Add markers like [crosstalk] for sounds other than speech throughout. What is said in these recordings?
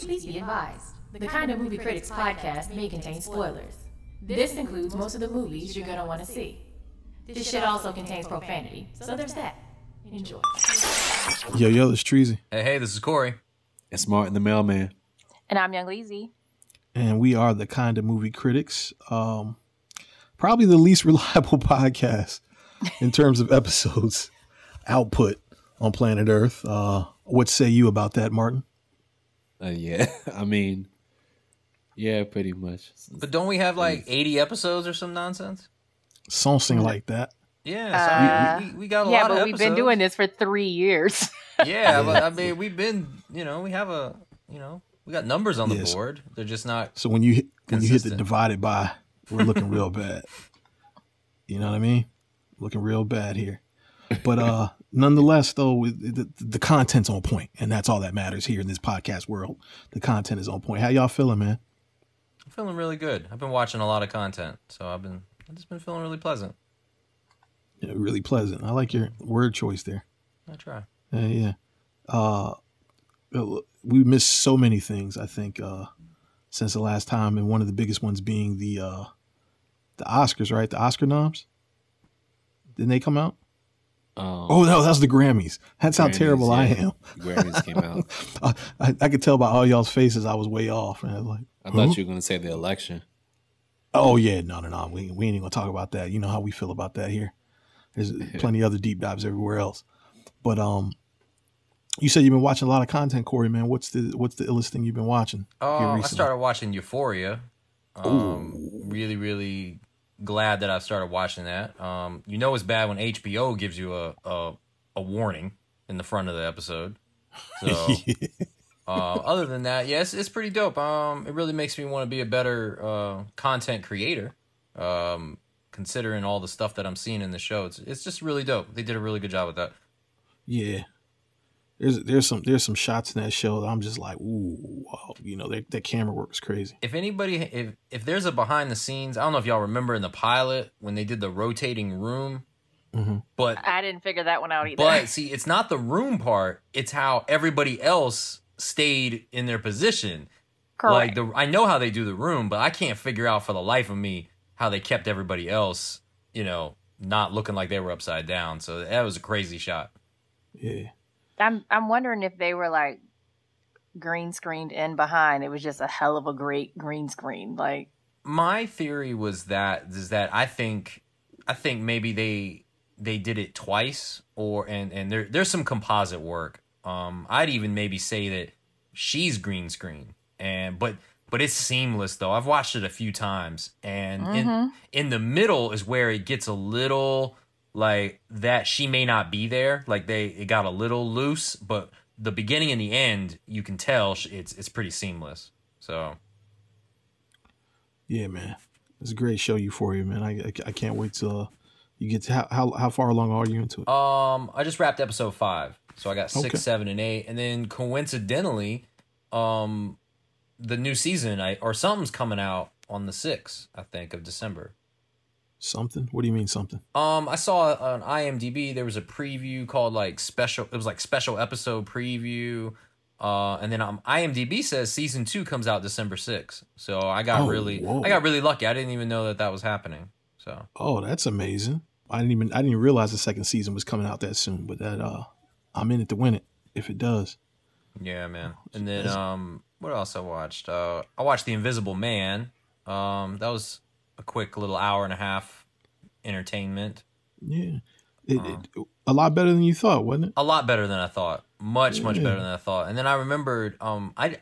Please be advised. The Kind of Movie Critics podcast may contain spoilers. This includes most of the movies you're gonna want to see. This shit also contains profanity, so there's that. Enjoy. Yo, yo, it's Treasy. Hey, hey, this is Corey. It's Martin the Mailman. And I'm Young Leezy. And we are the kind of movie critics. Um, probably the least [laughs] reliable podcast in terms of episodes output on planet Earth. Uh, what say you about that, Martin? Uh, yeah, [laughs] I mean, yeah, pretty much. But don't we have like 80 episodes or some nonsense? Something like that. Yeah, so we, we, we, got a yeah, lot but of we've been doing this for three years. [laughs] yeah, but I mean, we've been, you know, we have a, you know, we got numbers on the Yes. board. They're just not. So when you hit, when you hit the divided by, we're looking real [laughs] bad. You know what I mean? Looking real bad here. But uh nonetheless, though, the, the content's on point, and that's all that matters here in this podcast world. The content is on point. How y'all feeling, man? I'm feeling really good. I've been watching a lot of content, so I've been, I've just been feeling really pleasant. Yeah, really pleasant. I like your word choice there. I try. Yeah, yeah. Uh, we missed so many things. I think uh, since the last time, and one of the biggest ones being the uh, the Oscars, right? The Oscar noms. Didn't they come out? Um, Oh no, that's the Grammys. That's how Grammys, terrible I yeah. am. [laughs] Grammys came out. [laughs] I, I, I could tell by all y'all's faces I was way off. And I was like, I thought you were going to say the election. oh yeah, no, no, no. We, we ain't even gonna talk about that. You know how we feel about that here. There's [laughs] plenty of other deep dives everywhere else. But um, you said you've been watching a lot of content, Corey. Man, what's the what's the illest thing you've been watching? here Oh, I started watching Euphoria. Um, really, really glad that I started watching that. Um, you know it's bad when HBO gives you a a, a warning in the front of the episode. So, [laughs] uh, other than that, yes, it's pretty dope. Um, it really makes me want to be a better uh, content creator. Um, considering all the stuff that I'm seeing in the show, it's it's just really dope. They did a really good job with that. Yeah. There's there's some there's some shots in that show that I'm just like, ooh, wow. You know, that that camera work is crazy. if anybody if if there's a behind the scenes i don't know if y'all remember in the pilot when they did the rotating room mm-hmm. but I didn't figure that one out either. but see it's not the room part it's how everybody else stayed in their position like Correct. the i know how they do the room but i can't figure out for the life of me how they kept everybody else you know not looking like they were upside down so that was a crazy shot Yeah. I'm I'm wondering if they were like green screened in behind. It was just a hell of a great green screen. Like my theory was that is that I think I think maybe they they did it twice or and and there there's some composite work. Um I'd even maybe say that she's green screen and but but it's seamless though. I've watched it a few times and in in the middle is where it gets a little like that she may not be there. Like they it got a little loose, but the beginning and the end you can tell it's it's pretty seamless. So Yeah, man. It's a great show Euphoria, man. I I, I can't wait till uh, you get to how, how how far along are you into it? Um, I just wrapped episode five, so I got six, Okay. seven, and eight, and then coincidentally, um, the new season I or something's coming out on the sixth, I think, of December. Something? What do you mean something? Um, I saw on IMDb there was a preview called like special. It was like special episode preview. Uh, and then um, IMDb says season two comes out December sixth. So I got Oh, really, whoa. I got really lucky. I didn't even know that that was happening. So Oh, that's amazing. I didn't even I didn't even realize the second season was coming out that soon, but that uh I'm in it to win it if it does. Yeah, man. And then um what else I watched? Uh I watched The Invisible Man. Um that was a quick little hour and a half entertainment. Yeah. It, it, a lot better than you thought, wasn't it? A lot better than I thought. Much much better than I thought. And then I remembered um I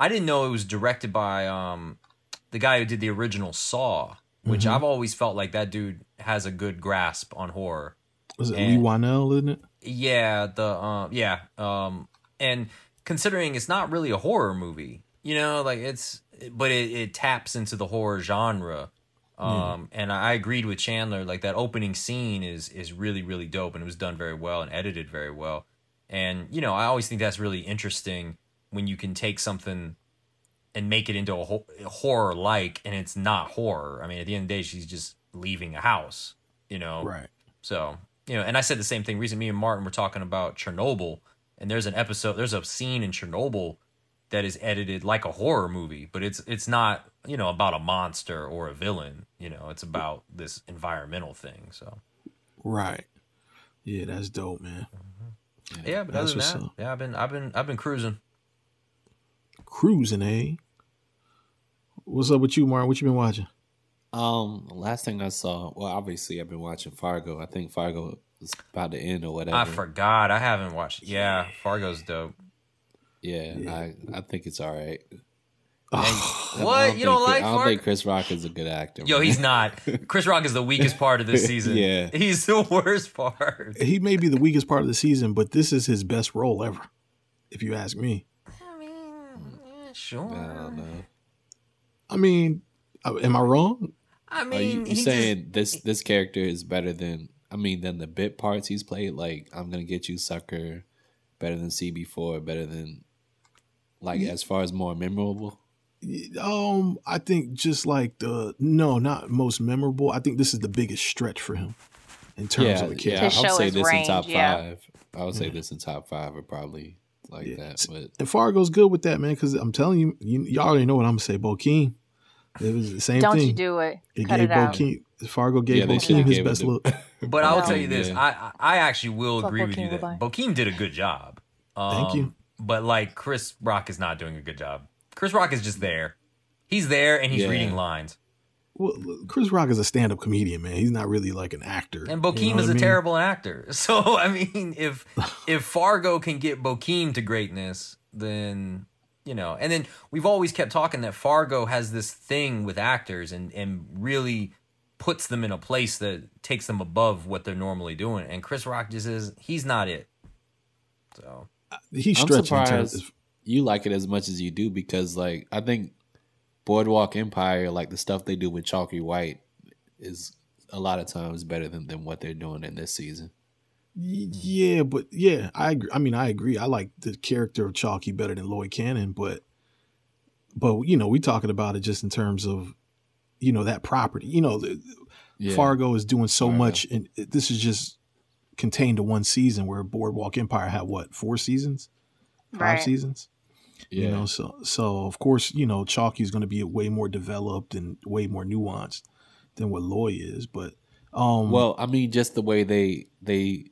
I didn't know it was directed by um the guy who did the original Saw, which I've always felt like that dude has a good grasp on horror. Was it Leigh And- Whannell, isn't it? Yeah, the um yeah, um and considering it's not really a horror movie, you know, like it's but it, it taps into the horror genre. Um and I agreed with Chandler like that opening scene is is really really dope and it was done very well and edited very well. And you know, I always think that's really interesting when you can take something and make it into a ho- horror like and it's not horror. I mean, at the end of the day she's just leaving a house, you know. Right. So, you know, and I said the same thing. Recently, me and Martin were talking about Chernobyl, and there's an episode, there's a scene in Chernobyl that is edited like a horror movie, but it's it's not you know about a monster or a villain. You know, it's about this environmental thing. So Right. Yeah, that's dope, man. yeah, but That's other than that, up. yeah, I've been I've been I've been cruising. Cruising, eh? What's up with you, Mark? What you been watching? Um, last thing I saw, well, obviously I've been watching Fargo. I think Fargo is about to end or whatever. I forgot. I haven't watched. Yeah, Fargo's dope. Yeah, I I think it's all right. What? You don't think, like I don't think Chris Rock is a good actor. Yo, man. he's not. [laughs] Chris Rock is the weakest part of this season. Yeah. he's the worst part. He may be the weakest part of the season, but this is his best role ever, if you ask me. I mean, yeah, sure. I don't know. I mean, uh, am I wrong? I Are you, mean, you he saying this this character is better than I mean than the bit parts he's played? Like I'm gonna get you, sucker. Better than CB4. Better than like as far as more memorable. Um, I think just like the no, not most memorable. I think this is the biggest stretch for him in terms Yeah, of the yeah. character. To I would say this range, in top yeah. five. I would say this in top five or probably like Yeah. that. But And Fargo's good with that, man. Because I'm telling you, you, y'all already know what I'm gonna say. Bokeem, it was the same thing. Don't you do it. It Cut gave it out. Bokeem. Fargo gave Yeah, Bokeem his best look. [laughs] But I will tell you this: Yeah. I I actually will Fuck agree with you Bokeem, that. Bokeem did a good job. Um, Thank you. But like Chris Rock is not doing a good job. Chris Rock is just there. He's there and he's Yeah. reading lines. Well, Chris Rock is a stand-up comedian, man. He's not really like an actor. And You Bokeem know is a mean? terrible actor. [laughs] So I mean, if [laughs] if Fargo can get Bokeem to greatness, then you know. And then we've always kept talking that Fargo has this thing with actors and and really puts them in a place that takes them above what they're normally doing. And Chris Rock just is he's not it. So He's I'm stretching. in terms surprised of- you like it as much as you do because like I think Boardwalk Empire, like the stuff they do with Chalky White, is a lot of times better than, than what they're doing in this season. Yeah, but yeah, I agree. I mean, I agree. I like the character of Chalky better than Lloyd Cannon, but but you know, we talking about it just in terms of you know that property. You know, the, Yeah. Fargo is doing so Fargo. much, and this is just contained to one season. Where Boardwalk Empire had what four seasons, five Right. seasons. Yeah. You know, so so of course, you know, Chalky is going to be way more developed and way more nuanced than what Lloyd is. But um, Well, I mean, just the way they they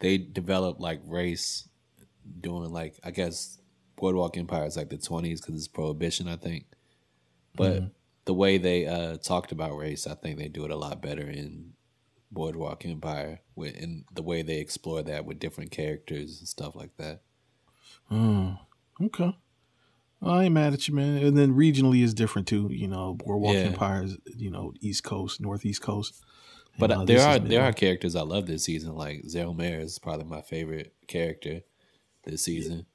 they develop like race, doing like I guess Boardwalk Empire is like the twenties because it's prohibition, I think. But Mhm. the way they uh, talked about race, I think they do it a lot better in Boardwalk Empire, with and the way they explore that with different characters and stuff like that. Mm, okay. I ain't mad at you, man. And then regionally is different too. You know, Boardwalk Yeah. Empire is, you know, East Coast, Northeast Coast. But And, uh, there are there are characters I love this season. Like Zelmare is probably my favorite character this season.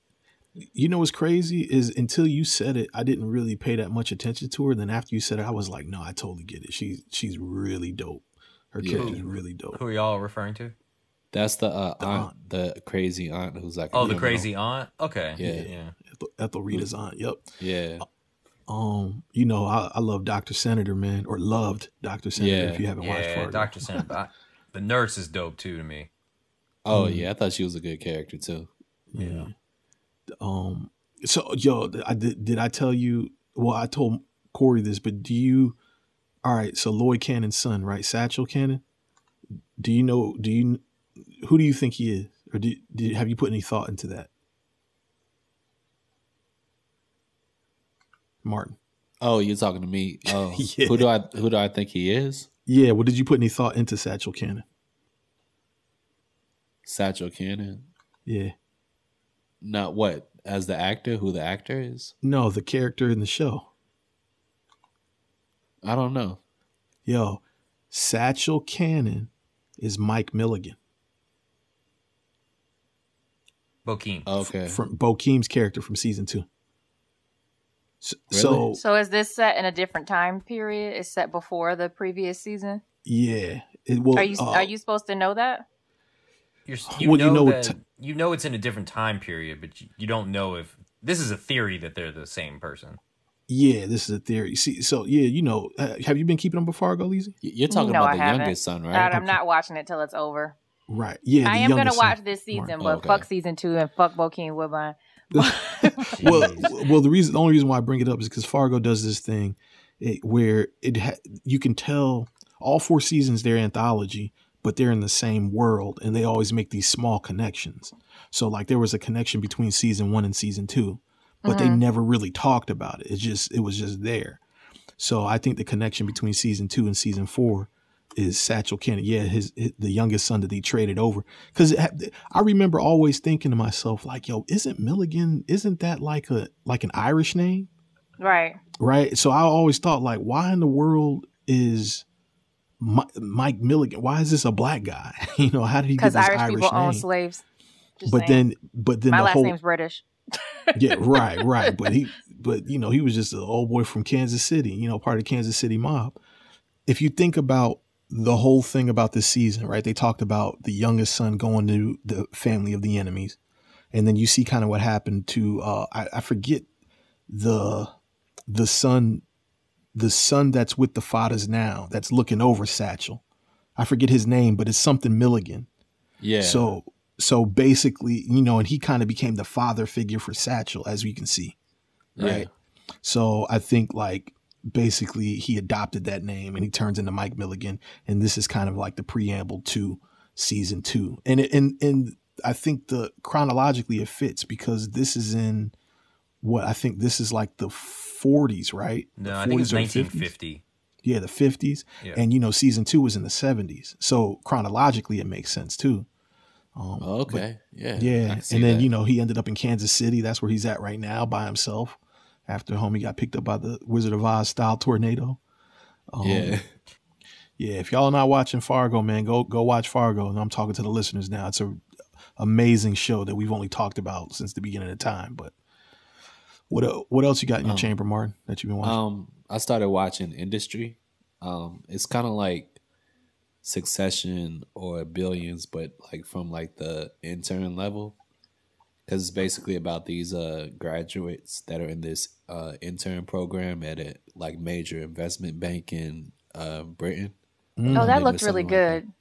You know what's crazy is until you said it, I didn't really pay that much attention to her. Then after you said it, I was like, no, I totally get it. She's she's really dope. Her Yeah. character's really dope. who are y'all referring to? That's the uh, The aunt, aunt. the crazy aunt who's like Oh, the criminal. crazy aunt. Okay. Yeah. Yeah. Ethel, Ethelrida's aunt. Yep. Yeah, Um, you know, I, I love Doctor Senator, man, or loved Doctor Senator. Yeah. If you haven't watched Yeah. Doctor Sen. I- The nurse is dope too to me. Oh Mm. yeah, I thought she was a good character too. Yeah. Um. So, yo, I did. Did I tell you? Well, I told Corey this, but do you? All right. So Lloyd Cannon's son, right? Satchel Cannon. Do you know? Do you? Who do you think he is, or did, did have you put any thought into that, Martin? Oh, you're talking to me. [laughs] Oh, Yeah. who do I who do I think he is? Yeah. Well, did you put any thought into Satchel Cannon? Satchel Cannon. Yeah. Not what as the actor. Who the actor is? No, the character in the show. I don't know. Yo, Satchel Cannon is Mike Milligan. Bokeem. Okay. from Bokeem's character from season two. So, Really? so So is this set in a different time period? It's set before the previous season. yeah, it will. Are you uh, are you supposed to know that? You're, you, Well, you know know that, t- you know it's in a different time period, but you, you don't know if this is a theory that they're the same person. Yeah, this is a theory. See, so yeah, you know, uh, have you been keeping them before Fargo, Lizzie? You're talking No, about I the haven't. youngest son, I- right? I'm not watching it till it's over. Right. Yeah, I am gonna son. watch this season, Martin. but Okay. fuck season two and fuck Bokeem Woodbine. [laughs] well, well, the reason, the only reason why I bring it up is because Fargo does this thing it, where it ha- you can tell all four seasons they're anthology, but they're in the same world, and they always make these small connections. So, like, there was a connection between season one and season two, but they Mhm. never really talked about it. It just it was just there. So, I think the connection between season two and season four is Satchel Kennedy. Yeah, his, his the youngest son that he traded over. Because I remember always thinking to myself, like, "Yo, isn't Milligan? Isn't that like a like an Irish name?" Right. right? So I always thought like, why in the world is Mi- Mike Milligan? Why is this a black guy? [laughs] you know, how did he get this Irish, Irish, people own name? slaves. Just But saying. then, but then my the last whole name's British. yeah, [laughs] right, right. But he, but you know, he was just an old boy from Kansas City. You know, part of the Kansas City mob. If you think about the whole thing about this season, right? They talked about the youngest son going to the family of the enemies, and then you see kind of what happened to uh, I, I forget the the son the son that's with the fathers now that's looking over Satchel. I forget his name, but it's something Milligan. Yeah. So so basically, you know, and he kind of became the father figure for Satchel, as we can see. Right. So I think like basically he adopted that name and he turns into Mike Milligan, and this is kind of like the preamble to season two. And it, and and I think the chronologically it fits because this is in what I think this is like the 40s, right? No, The I think it's 40s or 50s? 1950. Yeah, the 50s. Yeah. And you know, season two was in the 70s. So chronologically it makes sense too. Um, Oh, okay. yeah. yeah, I can see and then that. you know he ended up in Kansas City. That's where he's at right now by himself. After homie got picked up by the Wizard of Oz style tornado. Um, yeah. yeah. If y'all are not watching Fargo, man, go go watch Fargo. And I'm talking to the listeners now. It's a amazing show that we've only talked about since the beginning of time. But what what else you got in your Um, chamber, Martin? That you've been watching? Um, I started watching Industry. Um, it's kind of like Succession or Billions, but like from like the intern level, because it's basically about these uh graduates that are in this uh intern program at a like major investment bank in uh Britain. Mm. Oh, that do looked really something like good.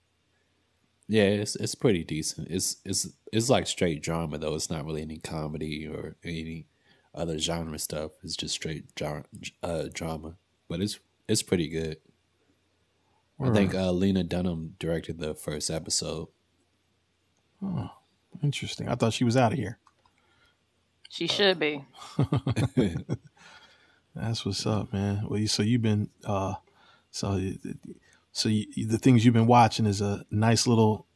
Yeah, it's it's pretty decent. It's it's it's like straight drama though. It's not really any comedy or any other genre stuff. It's just straight dra- uh, drama, but it's it's pretty good. I think uh, Lena Dunham directed the first episode. Oh, interesting. I thought she was out of here. She should be. [laughs] That's what's up, man. Well, you, so you've been uh, so so you, the things you've been watching is a nice little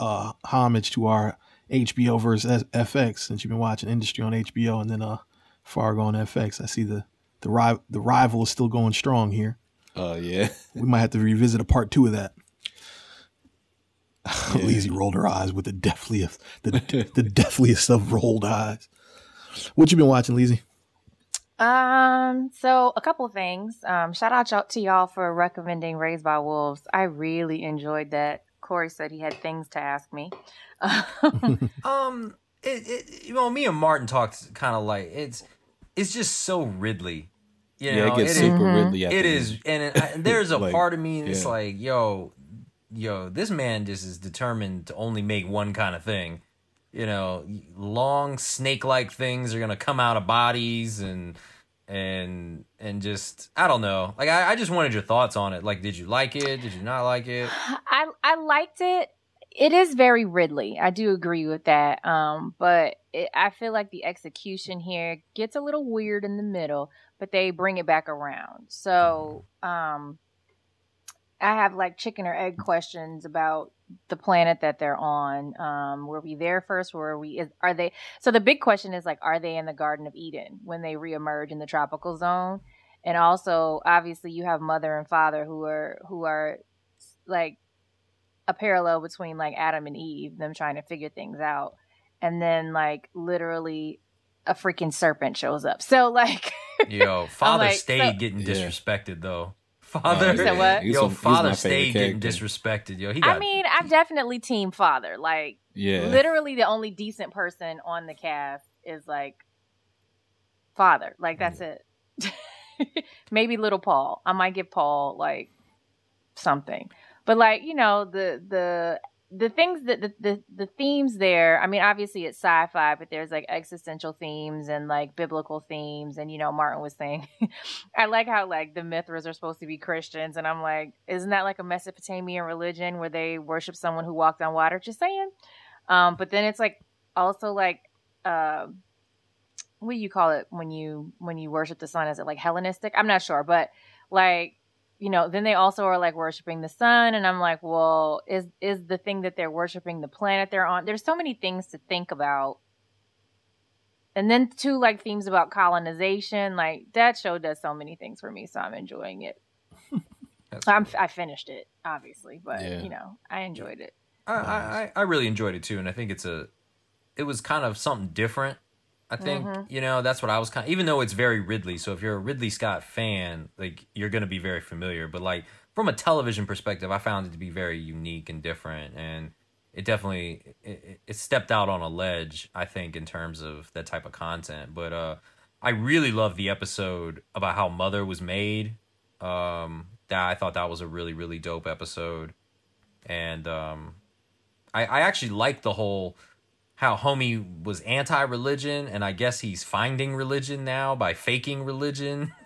uh homage to our HBO versus FX since you've been watching Industry on HBO and then uh Fargo on FX. I see the the ri- the rival is still going strong here. Oh yeah, We might have to revisit a part two of that. [laughs] Lizzie rolled her eyes with the deathliest the the deathliest of rolled eyes. What you been watching, Lizzie? Um, so a couple of things. Um, shout out y'all- to y'all for recommending Raised by Wolves. I really enjoyed that. Corey said he had things to ask me. [laughs] [laughs] Um, it, it you know, me and Martin talked kind of like it's it's just so Ridley. You yeah. know, It gets it is- super Mhm. Ridley. At it the is, end. and, it, and there's a Like, part of me that's yeah. like, yo, yo, this man just is determined to only make one kind of thing. You know, long snake-like things are gonna come out of bodies, and and and just I don't know. Like I, I just wanted your thoughts on it. Like, did you like it? Did you not like it? [sighs] I I liked it. It is very Ridley. I do agree with that. Um, but it, I feel like the execution here gets a little weird in the middle, but they bring it back around. So, um, I have like chicken or egg questions about the planet that they're on. Um, were we there first? Were we? Is, are they? So the big question is like, are they in the Garden of Eden when they reemerge in the tropical zone? And also, obviously, you have mother and father who are who are like a parallel between like Adam and Eve, them trying to figure things out, and then like literally a freaking serpent shows up. So like, [laughs] Yo, father like, stayed so- getting Yeah. disrespected though. Father, You said what? He's yo, one- he's father my stayed getting disrespected. Yo, he got I mean, I'm definitely team father. Like, Yeah, literally, the only decent person on the cast is like father. Like that's it. [laughs] Maybe little Paul. I might give Paul like something, but like you know the the the things that the, the the themes there i mean obviously it's sci-fi but there's like existential themes and like biblical themes and you know martin was saying [laughs] i like how like the mithras are supposed to be christians and i'm like isn't that like a mesopotamian religion where they worship someone who walked on water? Just saying. Um but then it's like also like uh what do you call it when you when you worship the sun? Is it like hellenistic? I'm not sure but like you know, then they also are like worshiping the sun, and I'm like, well, is is the thing that they're worshiping the planet they're on? There's so many things to think about, and then two like themes about colonization. Like that show does so many things for me, so I'm enjoying it. [laughs] I'm I finished it obviously, but yeah. you know, I enjoyed it. I, I I really enjoyed it too, and I think it's a, it was kind of something different I think mm-hmm. you know that's what I was kind. Of, even though it's very Ridley, so if you're a Ridley Scott fan, like you're gonna be very familiar. But like from a television perspective, I found it to be very unique and different, and it definitely it, it stepped out on a ledge. I think in terms of that type of content. But uh, I really love the episode about how Mother was made. Um, that I thought that was a really really dope episode, and um, I I actually like the whole how homie was anti-religion and i guess he's finding religion now by faking religion. [laughs]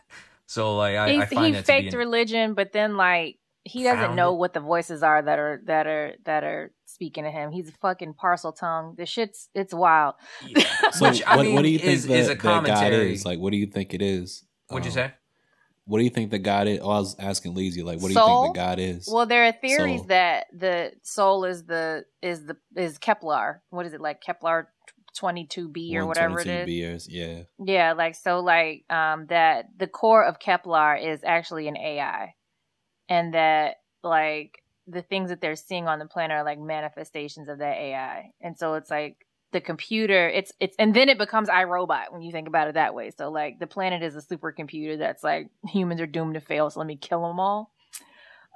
So like i, I find he faked an... religion but then like he doesn't know what the voices are that are that are that are speaking to him. He's a fucking Parseltongue the shit's it's wild. Yeah. [laughs] so Which, what, mean, what, do you think is, that, is a commentary. is? like what do you think it is? What'd um, you say what do you think the God is? Oh, I was asking Leezy, like, what do you think the God is? Well, there are theories soul. that the soul is the is the is Kepler. What is it like Kepler twenty two b or whatever it is? Beers, yeah, yeah. Like so, like um, that the core of Kepler is actually an AI, and that like the things that they're seeing on the planet are like manifestations of that AI, and so it's like the computer it's it's and then it becomes iRobot when you think about it that way. So like the planet is a supercomputer that's like humans are doomed to fail, so let me kill them all. [laughs]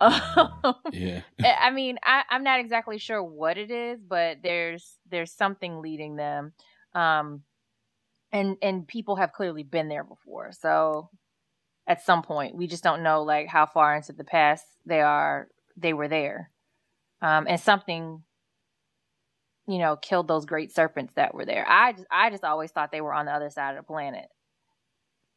Um, yeah. [laughs] I mean, I, I'm not exactly sure what it is, but there's there's something leading them. Um and and people have clearly been there before. So at some point, we just don't know like how far into the past they are they were there. Um and something you know, killed those great serpents that were there. I just, I just always thought they were on the other side of the planet.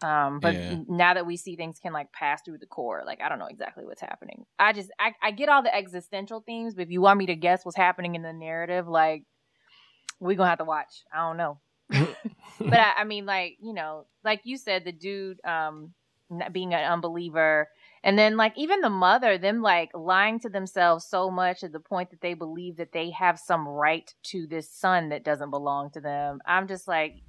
Um, but yeah. now that we see things can like pass through the core, like I don't know exactly what's happening. I just, I, I get all the existential themes, but if you want me to guess what's happening in the narrative, like we're gonna have to watch. I don't know. [laughs] but I, I mean, like you know, like you said, the dude, um, being an unbeliever and then like even the mother, them like lying to themselves so much to the point that they believe that they have some right to this son that doesn't belong to them. I'm just like,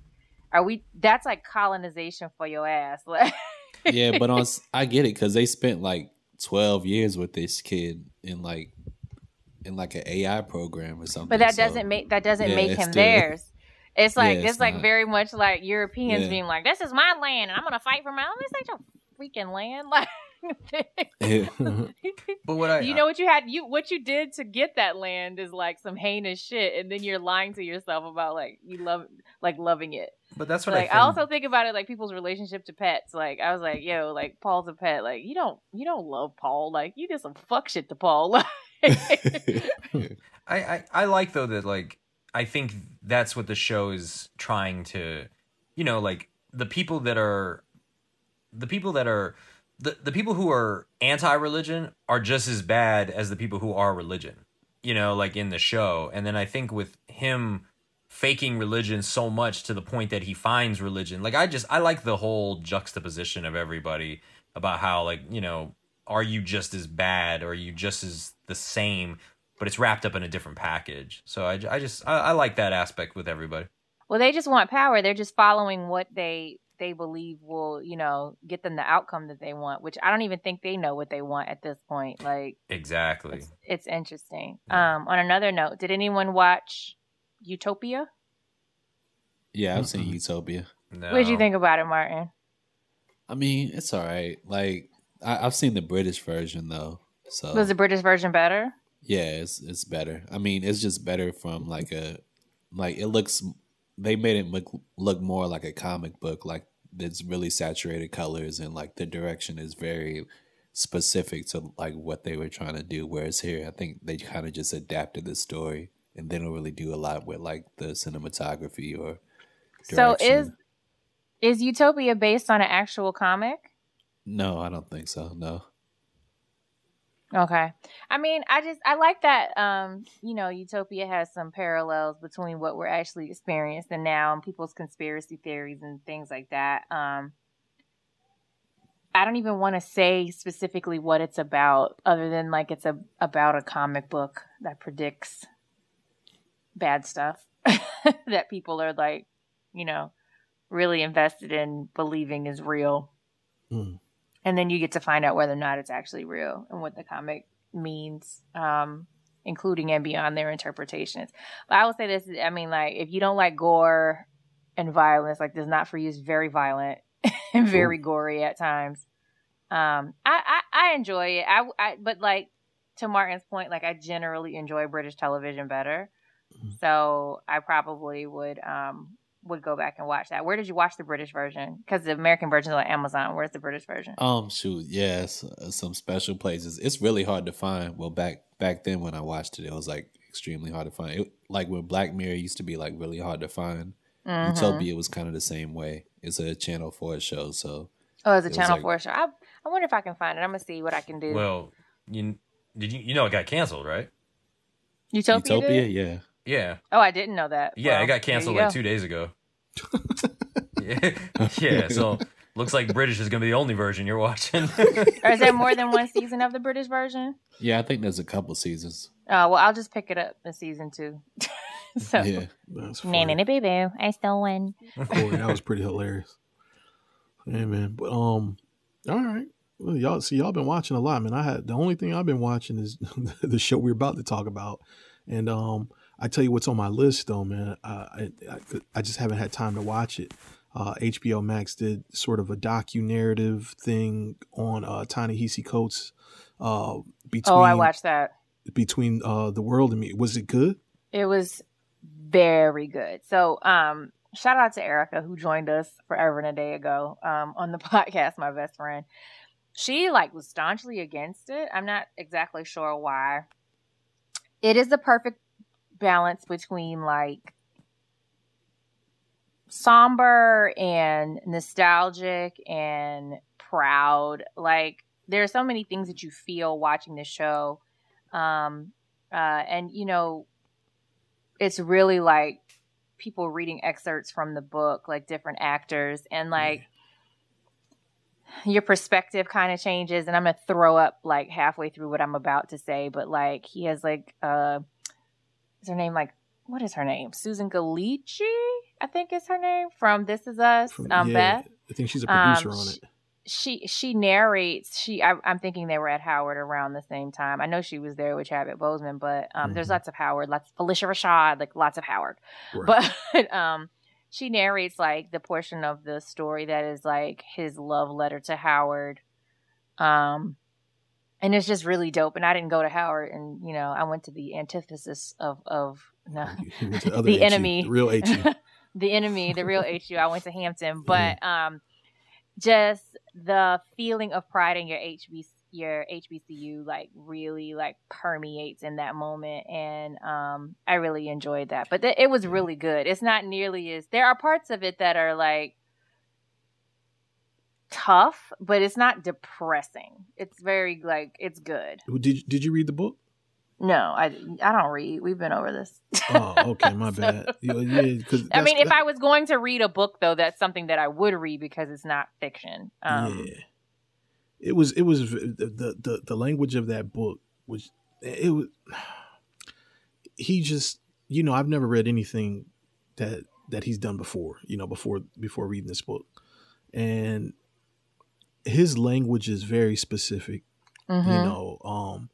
are we? That's like colonization for your ass. [laughs] yeah, but on I get it because they spent like 12 years with this kid in like in like an AI program or something. But that so, doesn't make that doesn't yeah, make him still, [laughs] theirs. It's like yeah, it's, it's like very much like Europeans yeah. being like, "This is my land, and I'm gonna fight for my own." This ain't your freaking land. [laughs] Like [laughs] [laughs] but what I you know what you had you what you did to get that land is like some heinous shit, and then you're lying to yourself about like you love like loving it. But that's what like. I, I, also think about it like people's relationship to pets. Like I was like, yo, like Paul's a pet. Like you don't you don't love Paul. Like you did some fuck shit to Paul. [laughs] I, I I like though that like I think that's what the show is trying to, you know, like the people that are the people that are the, the people who are anti-religion are just as bad as the people who are religion you know like in the show. And then i think with him faking religion so much to the point that he finds religion like i just i like the whole juxtaposition of everybody about how like you know are you just as bad or are you just as the same but it's wrapped up in a different package. So i, I just I, I like that aspect with everybody. Well they just want power. They're just following what they they believe will, you know, get them the outcome that they want, which I don't even think they know what they want at this point. Like Exactly. It's, it's interesting. Yeah. Um on another note, did anyone watch Utopia? Yeah, I've seen Utopia. No. What did you think about it, Martin? I mean, it's all right. Like I, have seen the British version though. So was the British version better? Yeah, it's it's better. I mean, it's just better from like a like it looks they made it look, look more like a comic book, like it's really saturated colors and like the direction is very specific to like what they were trying to do. Whereas here, I think they kind of just adapted the story and they don't really do a lot with like the cinematography or. So is is Utopia based on an actual comic? no, I don't think so. No. Okay. I mean, I just I like that um, you know, Utopia has some parallels between what we're actually experiencing now and people's conspiracy theories and things like that. Um I don't even want to say specifically what it's about other than like it's a about a comic book that predicts bad stuff [laughs] that people are like, you know, really invested in believing is real Mm. And then you get to find out whether or not it's actually real and what the comic means um including and beyond their interpretations. But i will say this i mean like if you don't like gore and violence like this is not for you it's very violent [laughs] and very gory at times. Um i i, I enjoy it. I, I but like to martin's point like i generally enjoy british television better. Mhm. so i probably would um would go back and watch that where did you watch the british version because the american version is on amazon where's the british version Um, shoot, yes, uh, some special places. It's really hard to find. Well, back back then when I watched it, it was like extremely hard to find. It, like when Black Mirror used to be like really hard to find. Mhm. Utopia was kind of the same way. It's a Channel Four show, so Oh, it's a It Channel like- Four show. I, I wonder if I can find it. I'm gonna see what I can do. Well, you did you you know it got canceled, right? Utopia. Utopia, did? yeah. Yeah, Oh, I didn't know that. yeah, Well, it got canceled like go. two days ago. [laughs] yeah, yeah. So looks like British is gonna be the only version you're watching. Or is there [laughs] more than one season of the British version? Yeah, I think there's a couple seasons. Oh well, I'll just pick it up in season two. [laughs] so, Yeah. That's na funny. na boo boo, I still win. Corey, that was pretty hilarious. Yeah, man. But um, all right. Well, y'all see, y'all been watching a lot, man. I had the only thing I've been watching is the show we're about to talk about, and um, I tell you what's on my list though, man. Uh, I, I I just haven't had time to watch it. Uh, HBO Max did sort of a docu narrative thing on uh, Ta-Nehisi Coates. Uh, between Oh, I watched that. between uh the world and me. Was it good? It was very good. So, um, shout out to Erica who joined us forever and a day ago um, on the [laughs] podcast. My best friend, she like was staunchly against it. I'm not exactly sure why. It is the perfect balance between like somber and nostalgic and proud. Like there are so many things that you feel watching the show. Um, uh, and you know, it's really like people reading excerpts from the book, like different actors, and like your perspective kind of changes. And I'm gonna throw up like halfway through what I'm about to say, but like he has like uh, is her name like what is her name? Susan Kelechi, I think is her name from This Is Us. From- um, yeah, Beth I think she's a producer Um, on it. she she narrates she I, i'm thinking they were at howard around the same time i know she was there with chadwick boseman but um there's Mhm. lots of howard lots of phylicia rashad like lots of howard Right. but [laughs] um she narrates like the portion of the story that is like his love letter to howard um and it's just really dope and i didn't go to howard and you know i went to the antithesis of of no [laughs] You went to [laughs] the [laughs] the enemy. the real HU. the enemy, the real HU. I went to Hampton, but um, just the feeling of pride in your HB your HBCU like really like permeates in that moment, and um, I really enjoyed that. But th- it was really good. It's not nearly as there are parts of it that are like tough, but it's not depressing. It's very like it's good. Did Did you read the book? No, I I don't read. We've been over this. Oh, okay, my [laughs] bad. Yeah, yeah, I mean, if I was going to read a book, though, that's something that I would read because it's not fiction. Um, yeah, it was it was the, the the the language of that book was it was [sighs] he just you know I've never read anything that that he's done before you know before before reading this book and his language is very specific mhm. you know um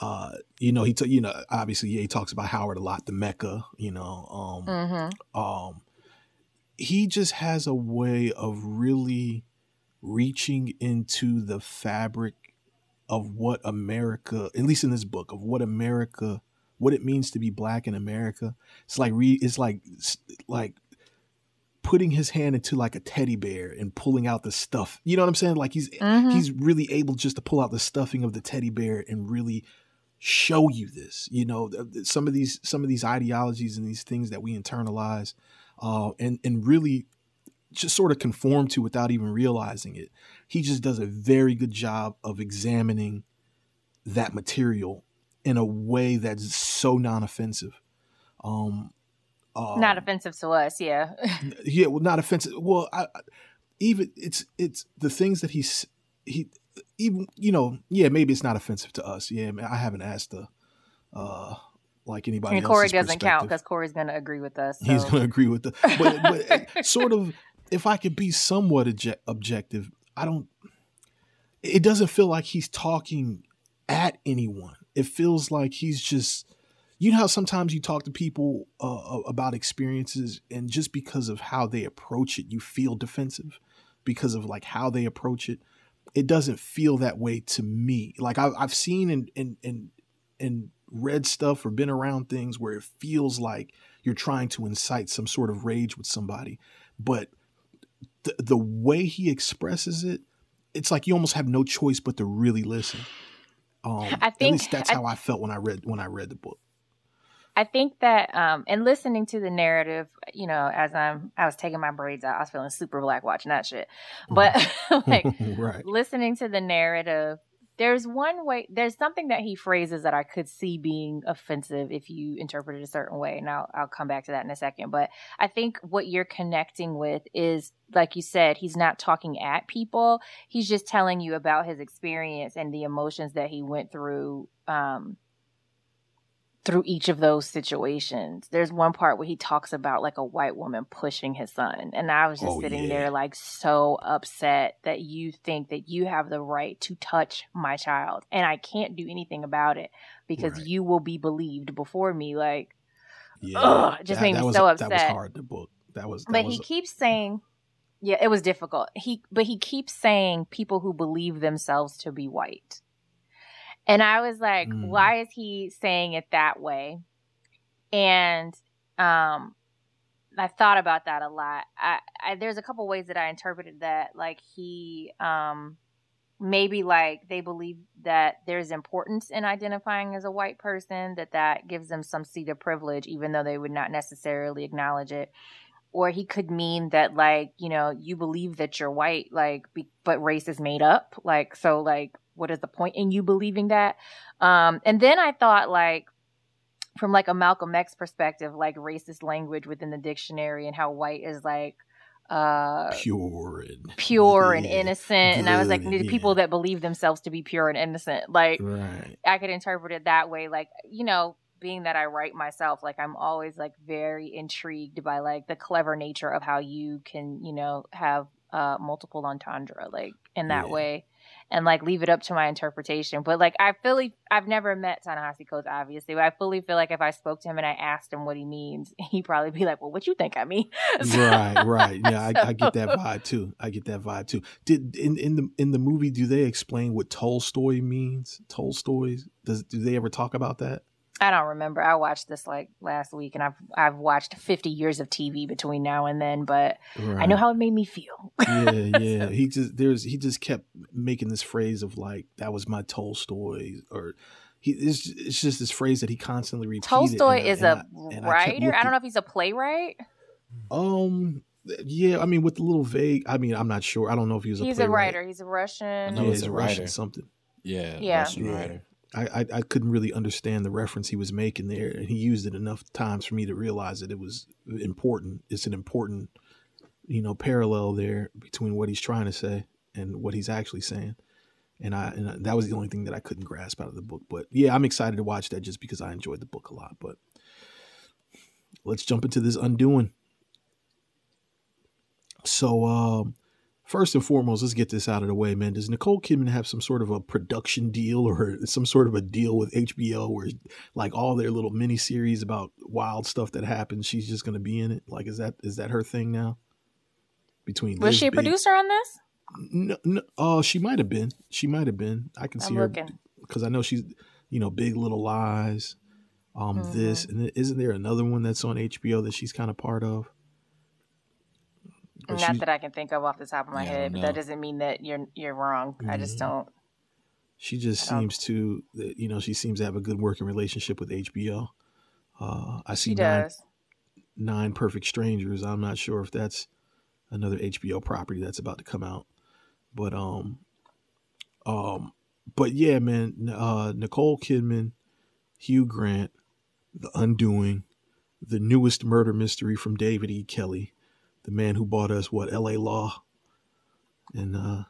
uh you know he t- you know obviously yeah he talks about Howard a lot the Mecca you know um Mhm. um he just has a way of really reaching into the fabric of what America, at least in this book, of what America, what it means to be black in America. It's like re, it's like like putting his hand into like a teddy bear and pulling out the stuff. You know what I'm saying? Like he's Mhm. he's really able just to pull out the stuffing of the teddy bear and really show you this. You know, some of these some of these ideologies and these things that we internalize, uh, and and really just sort of conform to without even realizing it. He just does a very good job of examining that material in a way that's so non-offensive. Um, uh, Not offensive to us, yeah. [laughs] yeah, well, not offensive. Well, I, I- even it's it's the things that he's he even you know yeah maybe it's not offensive to us. Yeah, I haven't asked the uh like anybody. and Corey doesn't count because Corey's going to agree with us. He's going to agree with the, but, but [laughs] sort of, if I could be somewhat obje- objective, I don't, it doesn't feel like he's talking at anyone. It feels like he's just, you know how sometimes you talk to people uh, about experiences and just because of how they approach it, you feel defensive because of like how they approach it. It doesn't feel that way to me. Like I've, I've seen and, and, and, and read stuff or been around things where it feels like you're trying to incite some sort of rage with somebody but the, the way he expresses it it's like you almost have no choice but to really listen um I at least that's I- how i felt when i read when i read the book I think that um and listening to the narrative, you know, as I'm I was taking my braids out, I was feeling super black watching that shit. But [laughs] like [laughs] right listening to the narrative, there's one way there's something that he phrases that I could see being offensive if you interpret it a certain way. And I'll I'll come back to that in a second. But I think what you're connecting with is like you said, he's not talking at people. He's just telling you about his experience and the emotions that he went through um through each of those situations. There's one part where he talks about like a white woman pushing his son. And I was just Oh, sitting yeah. there like so upset that you think that you have the right to touch my child and I can't do anything about it because Right. you will be believed before me. Like, yeah Ugh, it just made me was, so upset. that was hard to book that was that but was he keeps saying, yeah, it was difficult. He, but he keeps saying people who believe themselves to be white. And I was like, Mm. why is he saying it that way? And um, I thought about that a lot. I, I there's a couple ways that I interpreted that. Like he um maybe like they believe that there's importance in identifying as a white person that that gives them some seat of privilege even though they would not necessarily acknowledge it or he could mean that like you know you believe that you're white like be, but race is made up like so like what is the point in you believing that um and then i thought like from like a malcolm x perspective like racist language within the dictionary and how white is like uh pure and pure and yeah, innocent and i was like the yeah. people that believe themselves to be pure and innocent like right I could interpret it that way. Like, you know, being that I write myself, like I'm always like very intrigued by like the clever nature of how you can, you know, have uh multiple entendre like in that Yeah. way and like leave it up to my interpretation. But like I fully I've never met Ta-Nehisi Coates obviously, but I fully feel like if I spoke to him and I asked him what he means, [laughs] he'd probably be like, Well, what you think I mean? [laughs] right right yeah I, I get that [laughs] vibe too i get that vibe too did in in the in the movie do they explain what tolstoy means tolstoy does do they ever talk about that I don't remember. I watched this like last week and I've I've watched 50 years of TV between now and then, but I know how it made me feel. yeah [laughs] yeah he just there's he just kept making this phrase of like that was my tolstoy or he it's, it's just this phrase that he constantly repeated Tolstoy and I- is and a I- and I writer. I, don't know if he's a playwright. um yeah i mean with a little vague i mean i'm not sure i don't know if he was a He's a playwright. writer. He's a Russian. know yeah, he's he's a a russian writer. something Yeah, Yeah. Russian Yeah. writer. I, I I couldn't really understand the reference he was making there, and he used it enough times for me to realize that it was important. It's an important, you know, parallel there between what he's trying to say and what he's actually saying. And I and that was the only thing that I couldn't grasp out of the book. But yeah, I'm excited to watch that just because I enjoyed the book a lot. But let's jump into this undoing. So um First and foremost, let's get this out of the way, man. Does Nicole Kidman have some sort of a production deal or some sort of a deal with HBO where, like, all their little mini series about wild stuff that happens, she's just going to be in it? Like, is that is that her thing now? Between Was Liz she a Big- producer on this? No, no, uh, she might have been. She might have been. I can see I'm her looking. because I know she's, you know, Big Little Lies, um, this, Mm-hmm. and isn't there another one that's on HBO that she's kind of part of? Not she- that I can think of off the top of my Yeah, head, but that doesn't mean that you're you're wrong. I just Mhm. don't. She just seems to, you know, she seems to have a good working relationship with HBO. Uh, I see nine, nine Perfect Strangers. I'm not sure if that's another HBO property that's about to come out, but um, um, but yeah, man, uh, Nicole Kidman, Hugh Grant, The Undoing, the newest murder mystery from David E. Kelley, the man who bought us what L.A. Law, and uh,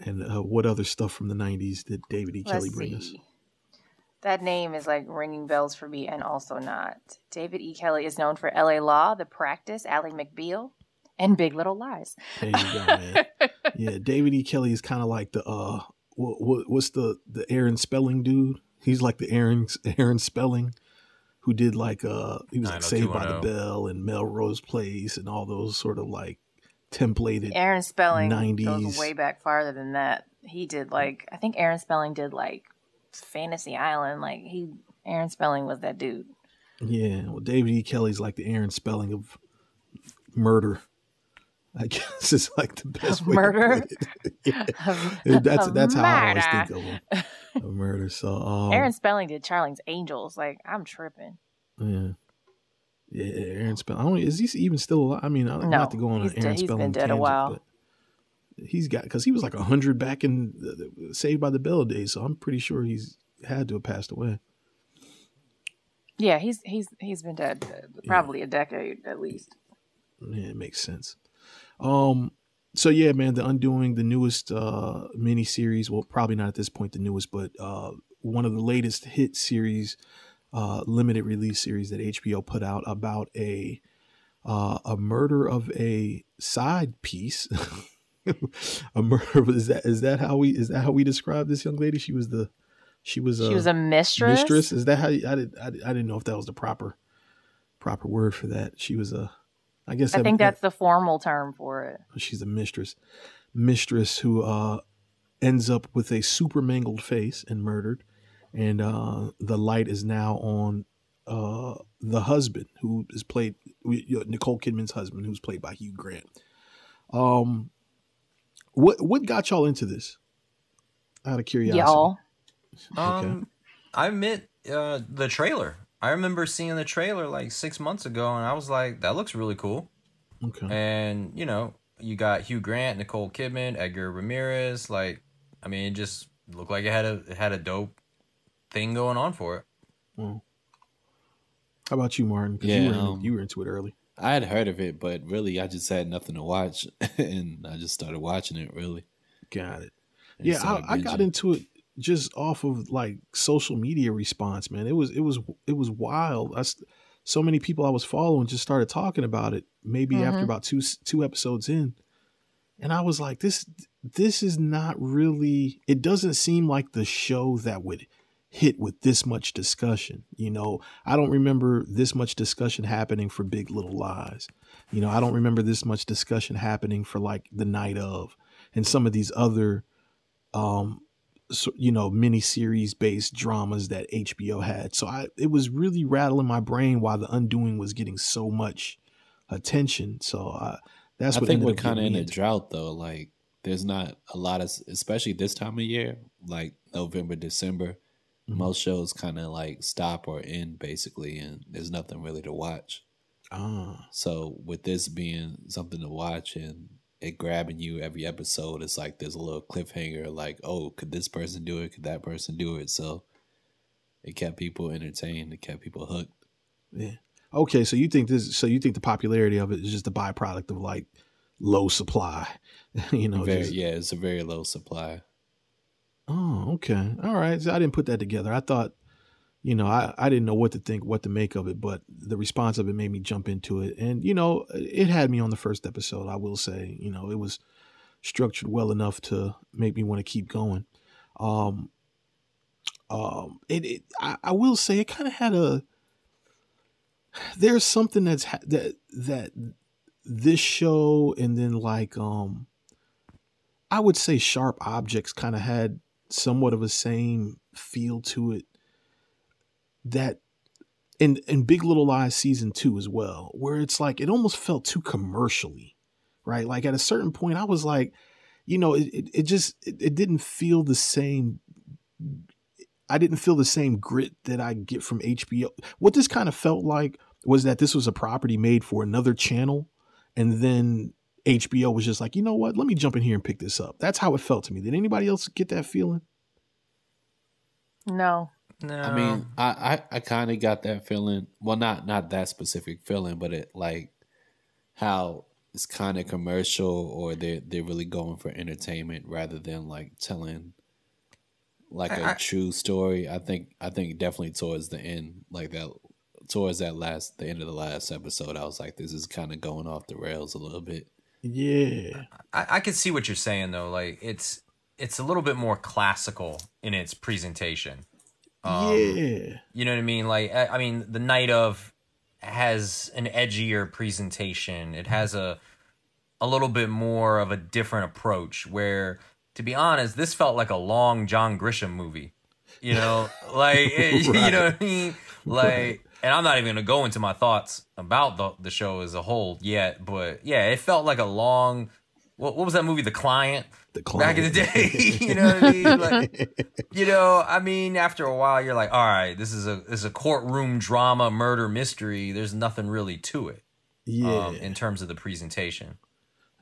and uh, what other stuff from the '90s did David E. Kelley Let's bring us? That name is like ringing bells for me, and also not. David E. Kelley is known for L.A. Law, The Practice, Ally McBeal, and Big Little Lies. There you go, man. [laughs] yeah, David E. Kelley is kind of like the uh, what, what what's the the Aaron Spelling dude? He's like the Aaron Aaron Spelling, who did like uh, he was like Saved by the Bell and Melrose Place and all those sort of like templated. Aaron Spelling 90s. goes way back farther than that. He did like I think Aaron Spelling did like Fantasy Island. Like he Aaron Spelling was that dude. Yeah, well, David E. Kelley's like the Aaron Spelling of murder. I guess [laughs] it's like the best Murder? [laughs] Yeah. [laughs] That's of that's how I always think of him. Of murder. So um, Aaron Spelling did Charlie's Angels. Like I'm tripping. Yeah. Yeah, Aaron Spelling. I don't. Is he even still alive? I mean, I No, not to go on an dead- Aaron he's been Spelling dead a while. but he's got because he was like hundred back in the, the Saved by the Bell days. So I'm pretty sure he's had to have passed away. Yeah, he's he's he's been dead uh, probably a decade at least. Yeah, it makes sense. Um. So yeah, man, the Undoing, the newest uh mini series. Well, probably not at this point the newest, but uh one of the latest hit series, uh limited release series that HBO put out about a uh a murder of a side piece. [laughs] a murder is that is that how we is that how we describe this young lady? She was the she was she was a mistress. mistress. Is that how you, I did I, I didn't know if that was the proper proper word for that. She was a I guess I that- think that- that's the formal term for it. she's a mistress mistress who uh ends up with a super mangled face and murdered and uh the light is now on uh the husband who is played nicole kidman's husband who's played by hugh grant um what what got y'all into this out of curiosity Y'all. Um, I admit uh, the trailer. I remember seeing the trailer like six months ago, and I was like, "That looks really cool." okay And you know, you got Hugh Grant, Nicole Kidman, Edgar Ramirez. Like, I mean, it just looked like it had a it had a dope thing going on for it. Well, how about you martin 'Cause Yeah, you, were um, you were into it early I had heard of it, but really, I just had nothing to watch, [laughs] and I just started watching it. Really, got it and yeah started I, I got into it just off of like social media response man. It was it was it was wild. I, so many people i was following just started talking about it maybe after Mhm. about two two episodes in. And i was like this this is not really it doesn't seem like the show that would hit with this much discussion you know? I don't remember this much discussion happening for big little lies. You know i don't remember this much discussion happening for like the night of and some of these other um you know mini series based dramas that HBO had. So I it was really rattling my brain why the Undoing was getting so much attention. So I, that's what I what think we're kind of in a drought though. Like, there's not a lot of, especially this time of year, like November, December. Mhm. Most shows kind of like stop or end basically, and there's nothing really to watch. Ah, So with this being something to watch and it grabbing you every episode, it's like there's a little cliffhanger. Like, oh, could this person do it? Could that person do it? So it kept people entertained. It kept people hooked. yeah. Okay, so you think this? So you think the popularity of it is just a byproduct of like low supply? [laughs] you know, very, just- yeah, it's a very low supply. Oh, okay. All right. So I didn't put that together. I thought, you know, I, I didn't know what to think, what to make of it, but the response of it made me jump into it. And, you know, it had me on the first episode, I will say. You know, it was structured well enough to make me want to keep going. Um, um, it, it I, I will say it kind of had a, there's something that's, ha- that, that this show and then like, um, I would say Sharp Objects kind of had somewhat of a same feel to it that in in Big Little Lies season 2 as well where it's like it almost felt too commercially right? Like at a certain point, I was like, you know, it it, it just it, it didn't feel the same. I didn't feel the same grit that I get from HBO. What this kind of felt like was that this was a property made for another channel, and then HBO was just like, you know what? Let me jump in here and pick this up. That's how it felt to me. Did anybody else get that feeling? No. No, I mean, I I, I kind of got that feeling. Well, not not that specific feeling, but it like how it's kind of commercial, or they they're really going for entertainment rather than like telling like a I- I- true story. I think I think definitely towards the end, like that towards that last the end of the last episode, I was like, this is kind of going off the rails a little bit. Yeah, I, I can see what you're saying though. Like it's it's a little bit more classical in its presentation. Um, yeah, You know what I mean? Like, I, I mean, the night of has an edgier presentation. It has a a little bit more of a different approach. Where, to be honest, this felt like a long John Grisham movie. You know, [laughs] like it- [laughs] you know what I mean? Like, and I'm not even gonna go into my thoughts about the the show as a whole yet. But yeah, it felt like a long. What, what was that movie? The Client the Client. back in the day. [laughs] you know what I mean? Like, you know, I mean, after a while, you're like, all right, this is a this is a courtroom drama, murder mystery. There's nothing really to it, yeah, um, in terms of the presentation.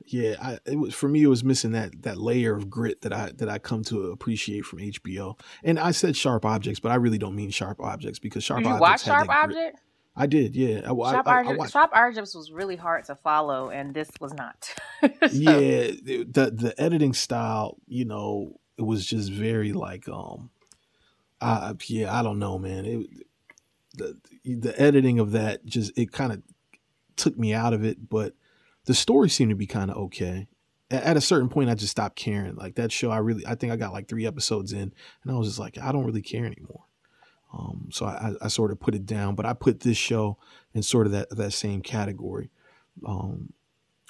yeah. I, it was for me. It was missing that that layer of grit that I that I come to appreciate from HBO. And I said sharp objects, but I really don't mean sharp objects because sharp Did you objects watch Sharp that grit. Object? I did, yeah. I, Sharp, I, I Object watched- Sharp Objects was really hard to follow, and this was not. [laughs] So- yeah the the editing style you know it was just very like um I yeah i don't know man it the the editing of that just it kind of took me out of it but the story seemed to be kind of okay A- at a certain point i just stopped caring like that show i really i think i got like three episodes in and i was just like i don't really care anymore um so i i sort of put it down but i put this show in sort of that that same category um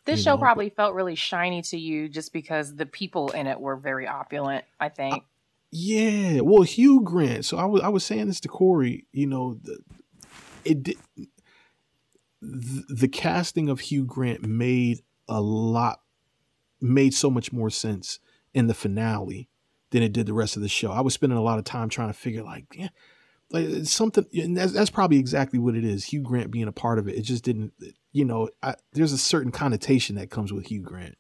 This show know, but- probably felt really shiny to you just because the people in it were very opulent, I think. Yeah, well, Hugh Grant. So I was I was saying this to Corey. You know, the, it did, the, the casting of Hugh Grant made a lot made so much more sense in the finale than it did the rest of the show. I was spending a lot of time trying to figure like, yeah, like it's something, that's, that's probably exactly what it is. Hugh Grant being a part of it, it just didn't. You know, I, there's a certain connotation that comes with Hugh Grant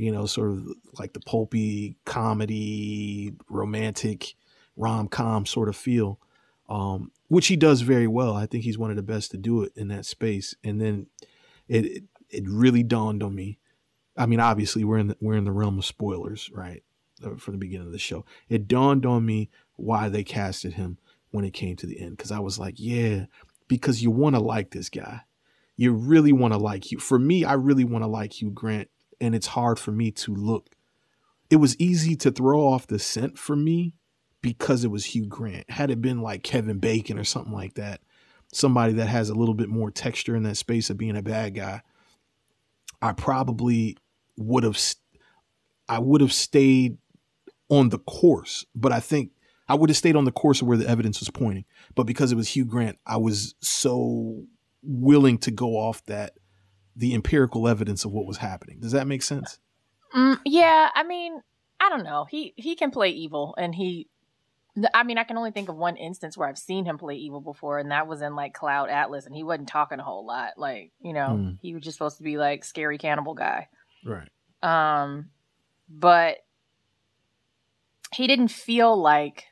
you know, sort of like the pulpy comedy, romantic rom com sort of feel, um, which he does very well. I think he's one of the best to do it in that space. And then it it, it really dawned on me. I mean, obviously we're in the, we're in the realm of spoilers, right? uh, From the beginning of the show, it dawned on me why they casted him when it came to the end because I was like, yeah, because you want to like this guy. You really want to like you. For me, I really want to like Hugh Grant and it's hard for me to look. It was easy to throw off the scent for me because it was Hugh Grant. Had it been like Kevin Bacon or something like that, somebody that has a little bit more texture in that space of being a bad guy, I probably would have I would have stayed on the course, but I think I would have stayed on the course of where the evidence was pointing. But because it was Hugh Grant, I was so willing to go off that the empirical evidence of what was happening. Does that make sense? Mm, yeah, I mean, I don't know. He he can play evil, and he. I mean, I can only think of one instance where I've seen him play evil before, and that was in like Cloud Atlas, and he wasn't talking a whole lot. Like, you know, Hmm. he was just supposed to be like scary cannibal guy. Right. Um, but he didn't feel like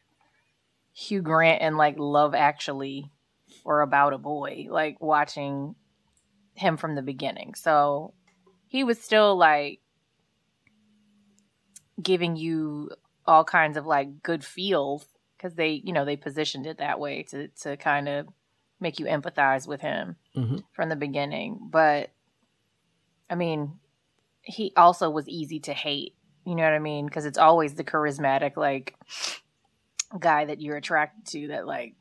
Hugh Grant and like Love Actually or About a Boy, like watching him from the beginning. So he was still like giving you all kinds of like good feels because they, you know, they positioned it that way to to kind of make you empathize with him Mhm. from the beginning. But I mean, he also was easy to hate. You know what I mean? Because it's always the charismatic like guy that you're attracted to that like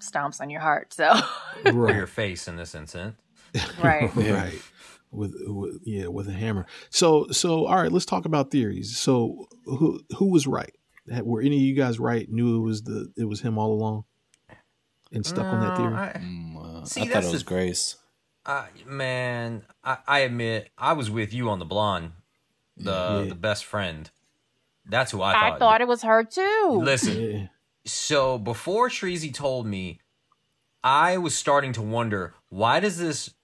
stomps on your heart. So [laughs] Or Right. your [laughs] face in this instance. [laughs] right. Yeah. right. With, with yeah, with a hammer. So so all right, let's talk about theories. So who who was right? Were any of you guys right? Knew it was the it was him all along, and stuck on that theory. I, Mm, uh, See, I thought it was the- Grace. I, man, I, I admit I was with you on the blonde, the Yeah. the best friend. That's who I thought. I thought. thought it was her too. Listen, Yeah. so before Shreezy told me, I was starting to wonder why does this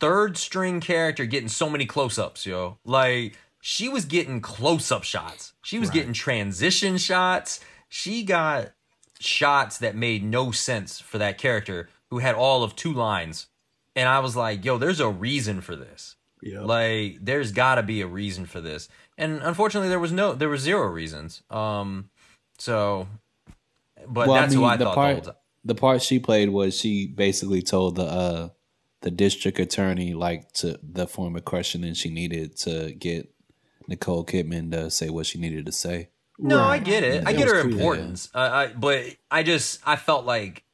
third string character getting so many close ups, yo? Like she was getting close up shots. She was Right. getting transition shots. She got shots that made no sense for that character who had all of two lines. And I was like, yo, there's a reason for this. Yep. Like there's got to be a reason for this. And unfortunately there was no there were zero reasons. Um so but Well, I that's who I the thought part- the whole time. The part she played was she basically told the uh the district attorney like to the form of questioning she needed to get Nicole Kidman to say what she needed to say. No, I get it. I get her clear, importance. Uh, I, but I just I felt like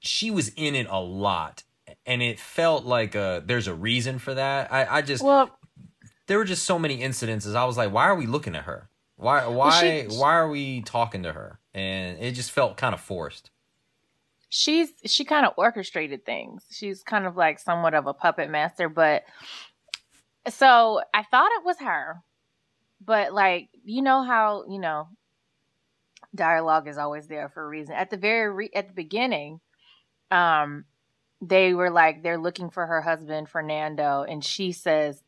she was in it a lot, and it felt like uh there's a reason for that. I, I just well, there were just so many incidences. I was like, why are we looking at her? Why why she- why are we talking to her? And it just felt kind of forced. she's she kind of orchestrated things. She's kind of like somewhat of a puppet master, but so I thought it was her. But like, you know how, you know, dialogue is always there for a reason. At the very re- at the beginning, um they were like they're looking for her husband Fernando and she says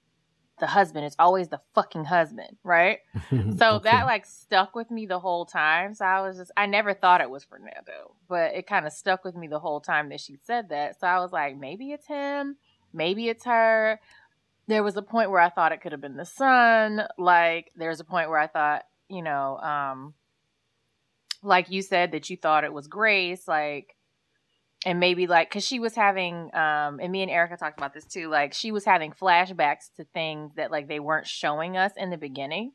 the husband. It's always the fucking husband, right? [laughs] So Okay. that like stuck with me the whole time. So I was just I never thought it was Fernando, but it kind of stuck with me the whole time that she said that. So I was like, maybe it's him, maybe it's her. There was a point where I thought it could have been the son. Like there's a point where I thought, you know, um like you said that you thought it was Grace, like and maybe like because she was having um and me and erica talked about this too like she was having flashbacks to things that like they weren't showing us in the beginning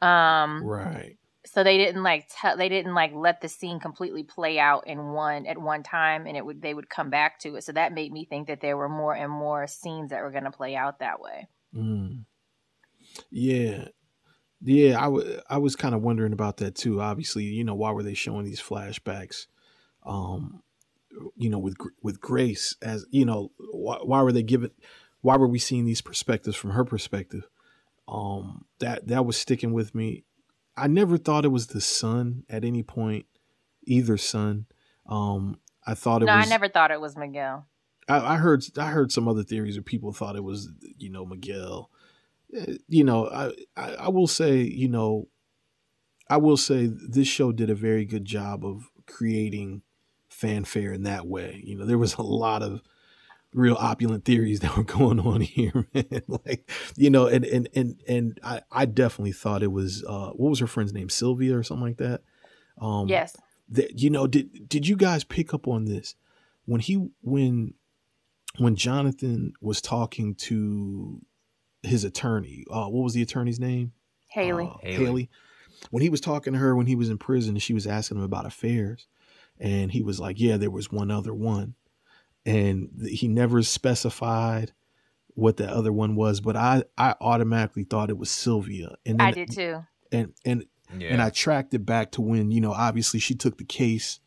um right. so they didn't like tell they didn't like let the scene completely play out in one at one time and it would they would come back to it so that made me think that there were more and more scenes that were going to play out that way Mm. Yeah. Yeah, I wa- I was kind of wondering about that too. Obviously, you know, why were they showing these flashbacks? Um, you know, with with Grace as you know, why, why were they giving? Why were we seeing these perspectives from her perspective? Um, that that was sticking with me. I never thought it was the son at any point, either son. Um, I thought it was no was. i never thought it was miguel I, I heard I heard some other theories where people thought it was you know Miguel. Eh, You know, I, I I will say you know, I will say this show did a very good job of creating fanfare in that way. You know, there was a lot of real opulent theories [laughs] that were going on here, man. [laughs] like you know, and and and and I I definitely thought it was uh what was her friend's name Sylvia or something like that. Um, yes that you know did did you guys pick up on this when he when when Jonathan was talking to his attorney uh what was the attorney's name haley Uh, Haley. Haley. when he was talking to her when he was in prison and she was asking him about affairs and he was like yeah there was one other one. And he never specified what the other one was but i i automatically thought it was sylvia. And then, i did too. And and Yeah. and I tracked it back to when you know obviously she took the case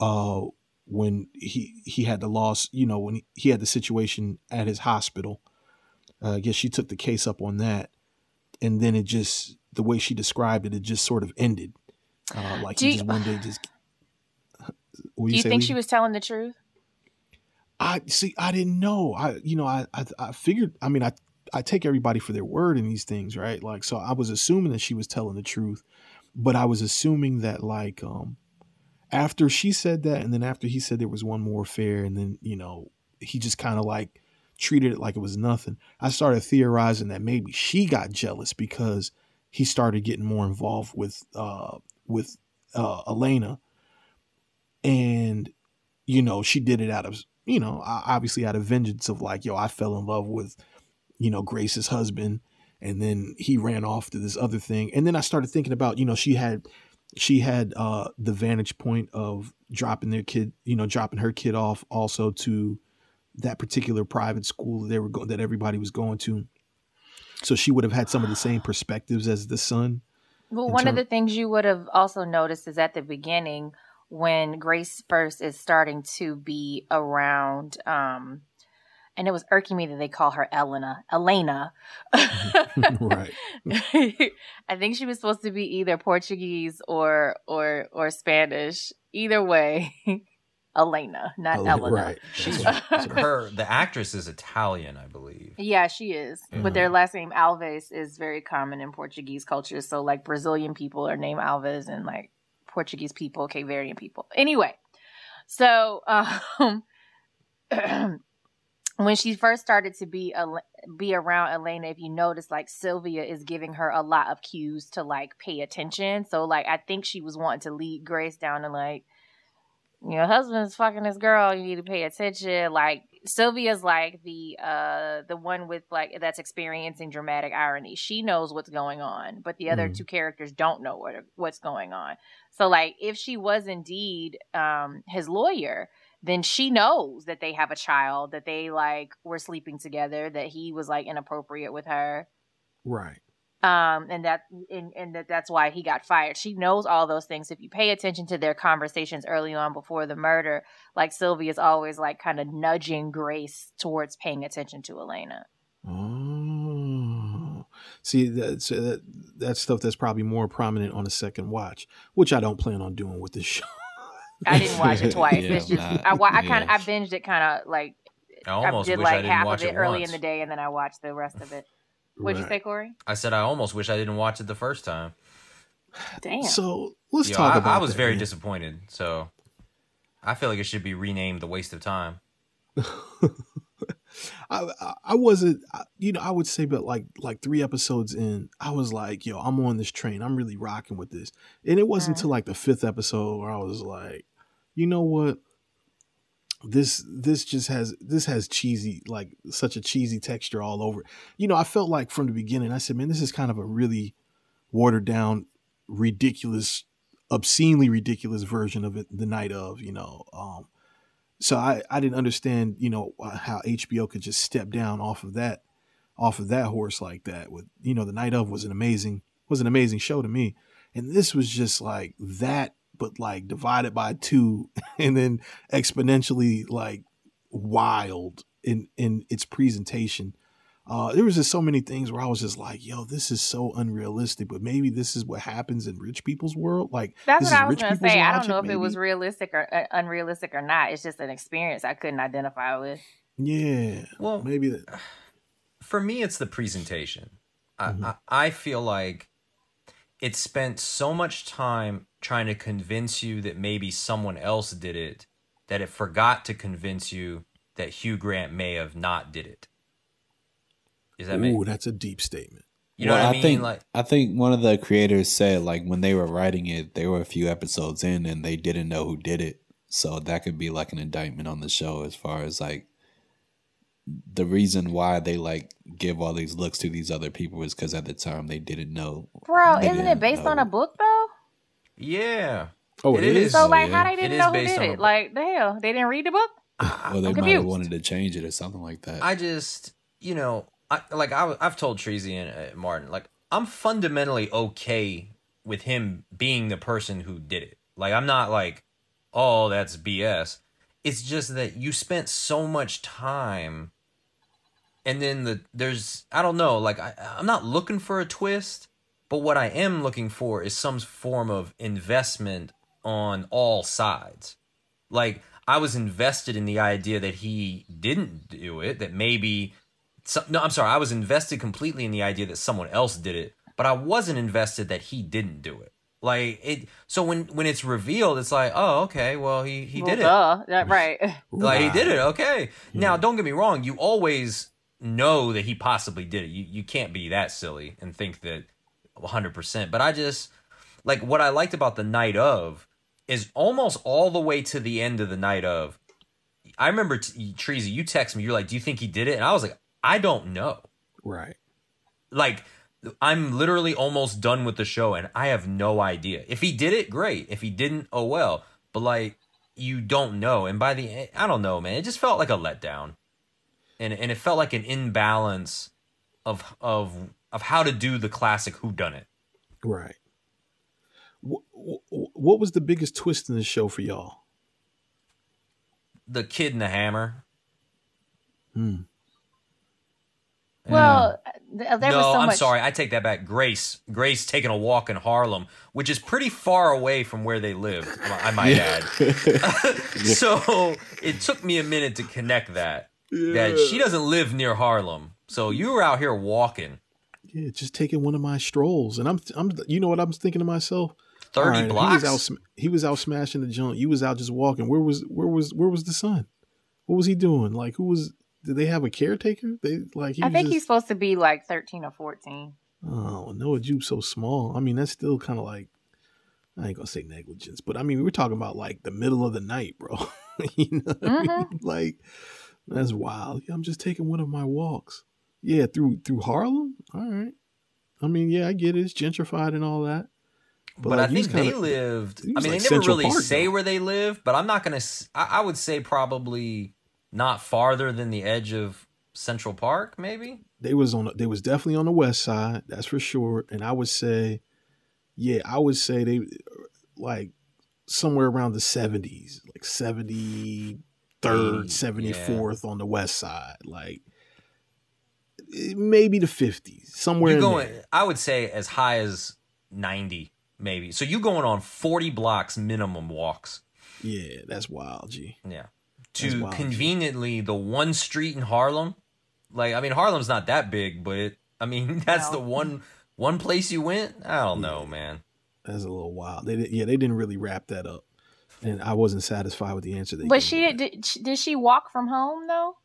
uh when he he had the loss you know when he, he had the situation at his hospital. Uh, I guess she took the case up on that. And then it just the way she described it it just sort of ended. Uh like Do he you- just one day just What do you say, think she was telling the truth I see. I didn't know. I, you know, I, I, I figured. I mean, I, I take everybody for their word in these things, right? Like, so I was assuming that she was telling the truth, but I was assuming that, like, um, after she said that, and then after he said there was one more affair, and then you know, he just kind of like treated it like it was nothing. I started theorizing that maybe she got jealous because he started getting more involved with, uh, with uh, Elena, and you know, she did it out of, you know, obviously out of vengeance of like, yo, I fell in love with, you know, Grace's husband. And then he ran off to this other thing. And then I started thinking about, you know, she had, she had uh, the vantage point of dropping their kid, you know, dropping her kid off also to that particular private school that they were going, that everybody was going to. So she would have had some of the same perspectives as the son. Well, one of the things you would have also noticed is at the beginning when Grace first is starting to be around um and it was irking me that they call her Elena. Elena. [laughs] right. [laughs] I think she was supposed to be either Portuguese or or or Spanish. Either way, [laughs] Elena, not Elena, Elena. right. She's right. her. The actress is Italian, I believe. Yeah, she is. But their last name Alves is very common in Portuguese culture. So like Brazilian people are named Alves and like Portuguese people, Cape Verdean people. Anyway, so um [clears throat] when she first started to be a, be around Elena, if you notice, like Sylvia is giving her a lot of cues to like pay attention. So like I think she was wanting to lead Grace down to like your husband's fucking this girl, you need to pay attention. Like Sylvia's like the uh the one with like that's experiencing dramatic irony. She knows what's going on, but the other Mhm. two characters don't know what what's going on. So like if she was indeed um his lawyer, then she knows that they have a child, that they like were sleeping together, that he was like inappropriate with her Right. Um and that and, and that that's why he got fired. She knows all those things. If you pay attention to their conversations early on before the murder like sylvia's always like kind of nudging grace towards paying attention to elena. Oh, see that's that that stuff that's probably more prominent on a second watch, which I don't plan on doing with this [laughs] show. i didn't watch it twice. Yeah, it's just not- i, wa- I kind of yeah. i binged it kind of like I i did wish I like didn't half watch of it, it early once. in the day and then i watched the rest of it what'd you say corey I said I almost wish I didn't watch it the first time. [sighs] damn So let's You talk I, about. I was that, very man. disappointed. So I feel like it should be renamed "The Waste of Time." [laughs] I, I I wasn't, you know, I would say, but like like three episodes in, I was like, yo, I'm on this train. I'm really rocking with this. And it wasn't Mhm. until like the fifth episode where I was like, you know what? This this just has this has cheesy like such a cheesy texture all over. You know, I felt like from the beginning, I said, man, this is kind of a really watered down, ridiculous, obscenely ridiculous version of it. The night of, you know, um, so I, I didn't understand you know how HBO could just step down off of that off of that horse like that with you know the night of was an amazing was an amazing show to me and this was just like that but like divided by two [laughs] and then exponentially like wild in in its presentation uh there was just so many things where I was just like yo this is so unrealistic but maybe this is what happens in rich people's world like That's this what is I was rich gonna people's say. I don't logic, know if it was realistic or uh, unrealistic or not. It's just an experience I couldn't identify with. yeah Well, maybe that [sighs] for me, it's the presentation. Mhm. I, I I feel like it spent so much time trying to convince you that maybe someone else did it that it forgot to convince you that Hugh Grant may have not did it. Does that make Ooh, that's a deep statement. you know Well, what I mean? think like I think one of the creators said like when they were writing it, they were a few episodes in and they didn't know who did it. So that could be like an indictment on the show as far as like the reason why they like give all these looks to these other people is because at the time they didn't know. Bro, They isn't it didn't based on a book though? yeah. Oh, It it is. is. So Oh, like, yeah. how they didn't is know who did it? Like the hell, they didn't read the book. Or they I'm might have wanted to change it or something like that. I just, you know, I, like I, have told Treasy and uh, Martin, like I'm fundamentally okay with him being the person who did it. Like I'm not like, oh, that's BS. It's just that you spent so much time, and then the there's I don't know, like I, I'm not looking for a twist, but what I am looking for is some form of investment on all sides. Like I was invested in the idea that he didn't do it, that maybe so, no, I'm sorry, I was invested completely in the idea that someone else did it, but I wasn't invested that he didn't do it. Like it so when when it's revealed it's like, "Oh, okay, well he he well, did it." duh. That, right. Like he did it. Okay. Now, don't get me wrong. You always know that he possibly did it. You you can't be that silly and think that 100. percent But I just like what I liked about the night of is almost all the way to the end of the night of. I remember t- Treasy, you text me. You're like, "Do you think he did it?" And I was like, "I don't know." Right. Like. I'm literally almost done with the show and I have no idea. If he did it, great. If he didn't, oh well. But like you don't know. And by the end, I don't know, man. It just felt like a letdown, and and it felt like an imbalance of of of how to do the classic Who Done It. Right. What, what was the biggest twist in the show for y'all? The kid and the hammer. Hmm. Well, there no, was so I'm much. sorry. I take that back. Grace, Grace taking a walk in Harlem, which is pretty far away from where they live. I might add. [laughs] [laughs] so it took me a minute to connect that. That she doesn't live near Harlem. So you were out here walking Yeah, just taking one of my strolls, and I'm, I'm, you know what I'm thinking to myself? thirty All right, blocks. He was out, he was out smashing the junk. You was out just walking. Where was, where was, where was the son? What was he doing? Like, who was? Did they have a caretaker? They like. He I was think just, he's supposed to be like 13 or 14. Oh, Noah Jupe's so small. I mean, that's still kind of like I ain't gonna say negligence, but I mean, we were talking about like the middle of the night, bro. [laughs] you know, what I mean? Mm-hmm. like that's wild. I'm just taking one of my walks. Yeah, through through Harlem. All right. I mean, yeah, I get it. It's gentrified and all that. but like, I think they kinda- lived. I mean, like they never Central really Park, say though. where they live, but I'm not gonna. I would say probably not farther than the edge of Central Park, maybe. They was on. They was definitely on the west side. That's for sure. And I would say, yeah, I would say they like somewhere around the 70s, like 73rd, Mm, 74th on the west side, like maybe the 50s, somewhere You in going? there. I would say as high as ninety, maybe. So you going on forty blocks minimum walks. Yeah, that's wild, G. Yeah. That's To wild, G. conveniently the one street in Harlem. Like I mean Harlem's not that big, but it, I mean [laughs] that's No. the one one place you went. I don't know, man. That's a little wild. They did, yeah, they didn't really wrap that up, and I wasn't satisfied with the answer. They But gave she me. did, she- did she walk from home though?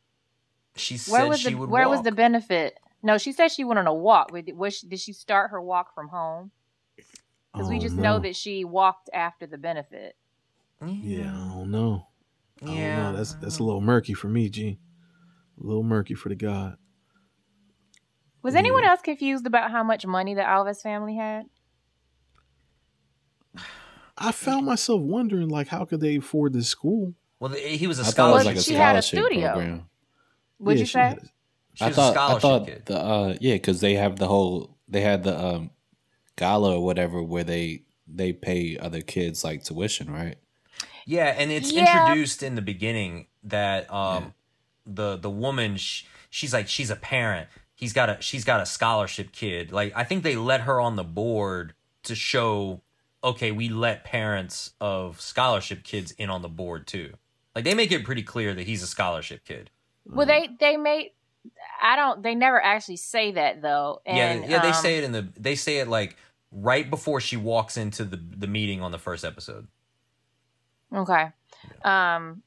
She Where said was she the would where walk. was the benefit? No, she said she went on a walk. Was she, did she start her walk from home? Because we Oh, just no. know that she walked after the benefit. Yeah, I don't know. I don't Yeah. know. That's that's a little murky for me, Gene. A little murky for the god. Was Yeah. anyone else confused about how much money the Alves family had? I found myself wondering, like, how could they afford this school? Well, the- he was a thought it was scholarship. like a She had a studio. program. Would Yeah, you she say? had She I was thought a I thought kid. the uh yeah because they have the whole they had the um gala or whatever where they they pay other kids like tuition right Yeah, and it's Yeah. introduced in the beginning that um the the woman sh- she's like she's a parent. He's got a she's got a scholarship kid. Like I think they let her on the board to show okay, we let parents of scholarship kids in on the board too. Like they make it pretty clear that he's a scholarship kid. Well, they they made. I don't. They never actually say that though. And, yeah, yeah, they um, say it in the they say it like right before she walks into the the meeting on the first episode. Okay. Um.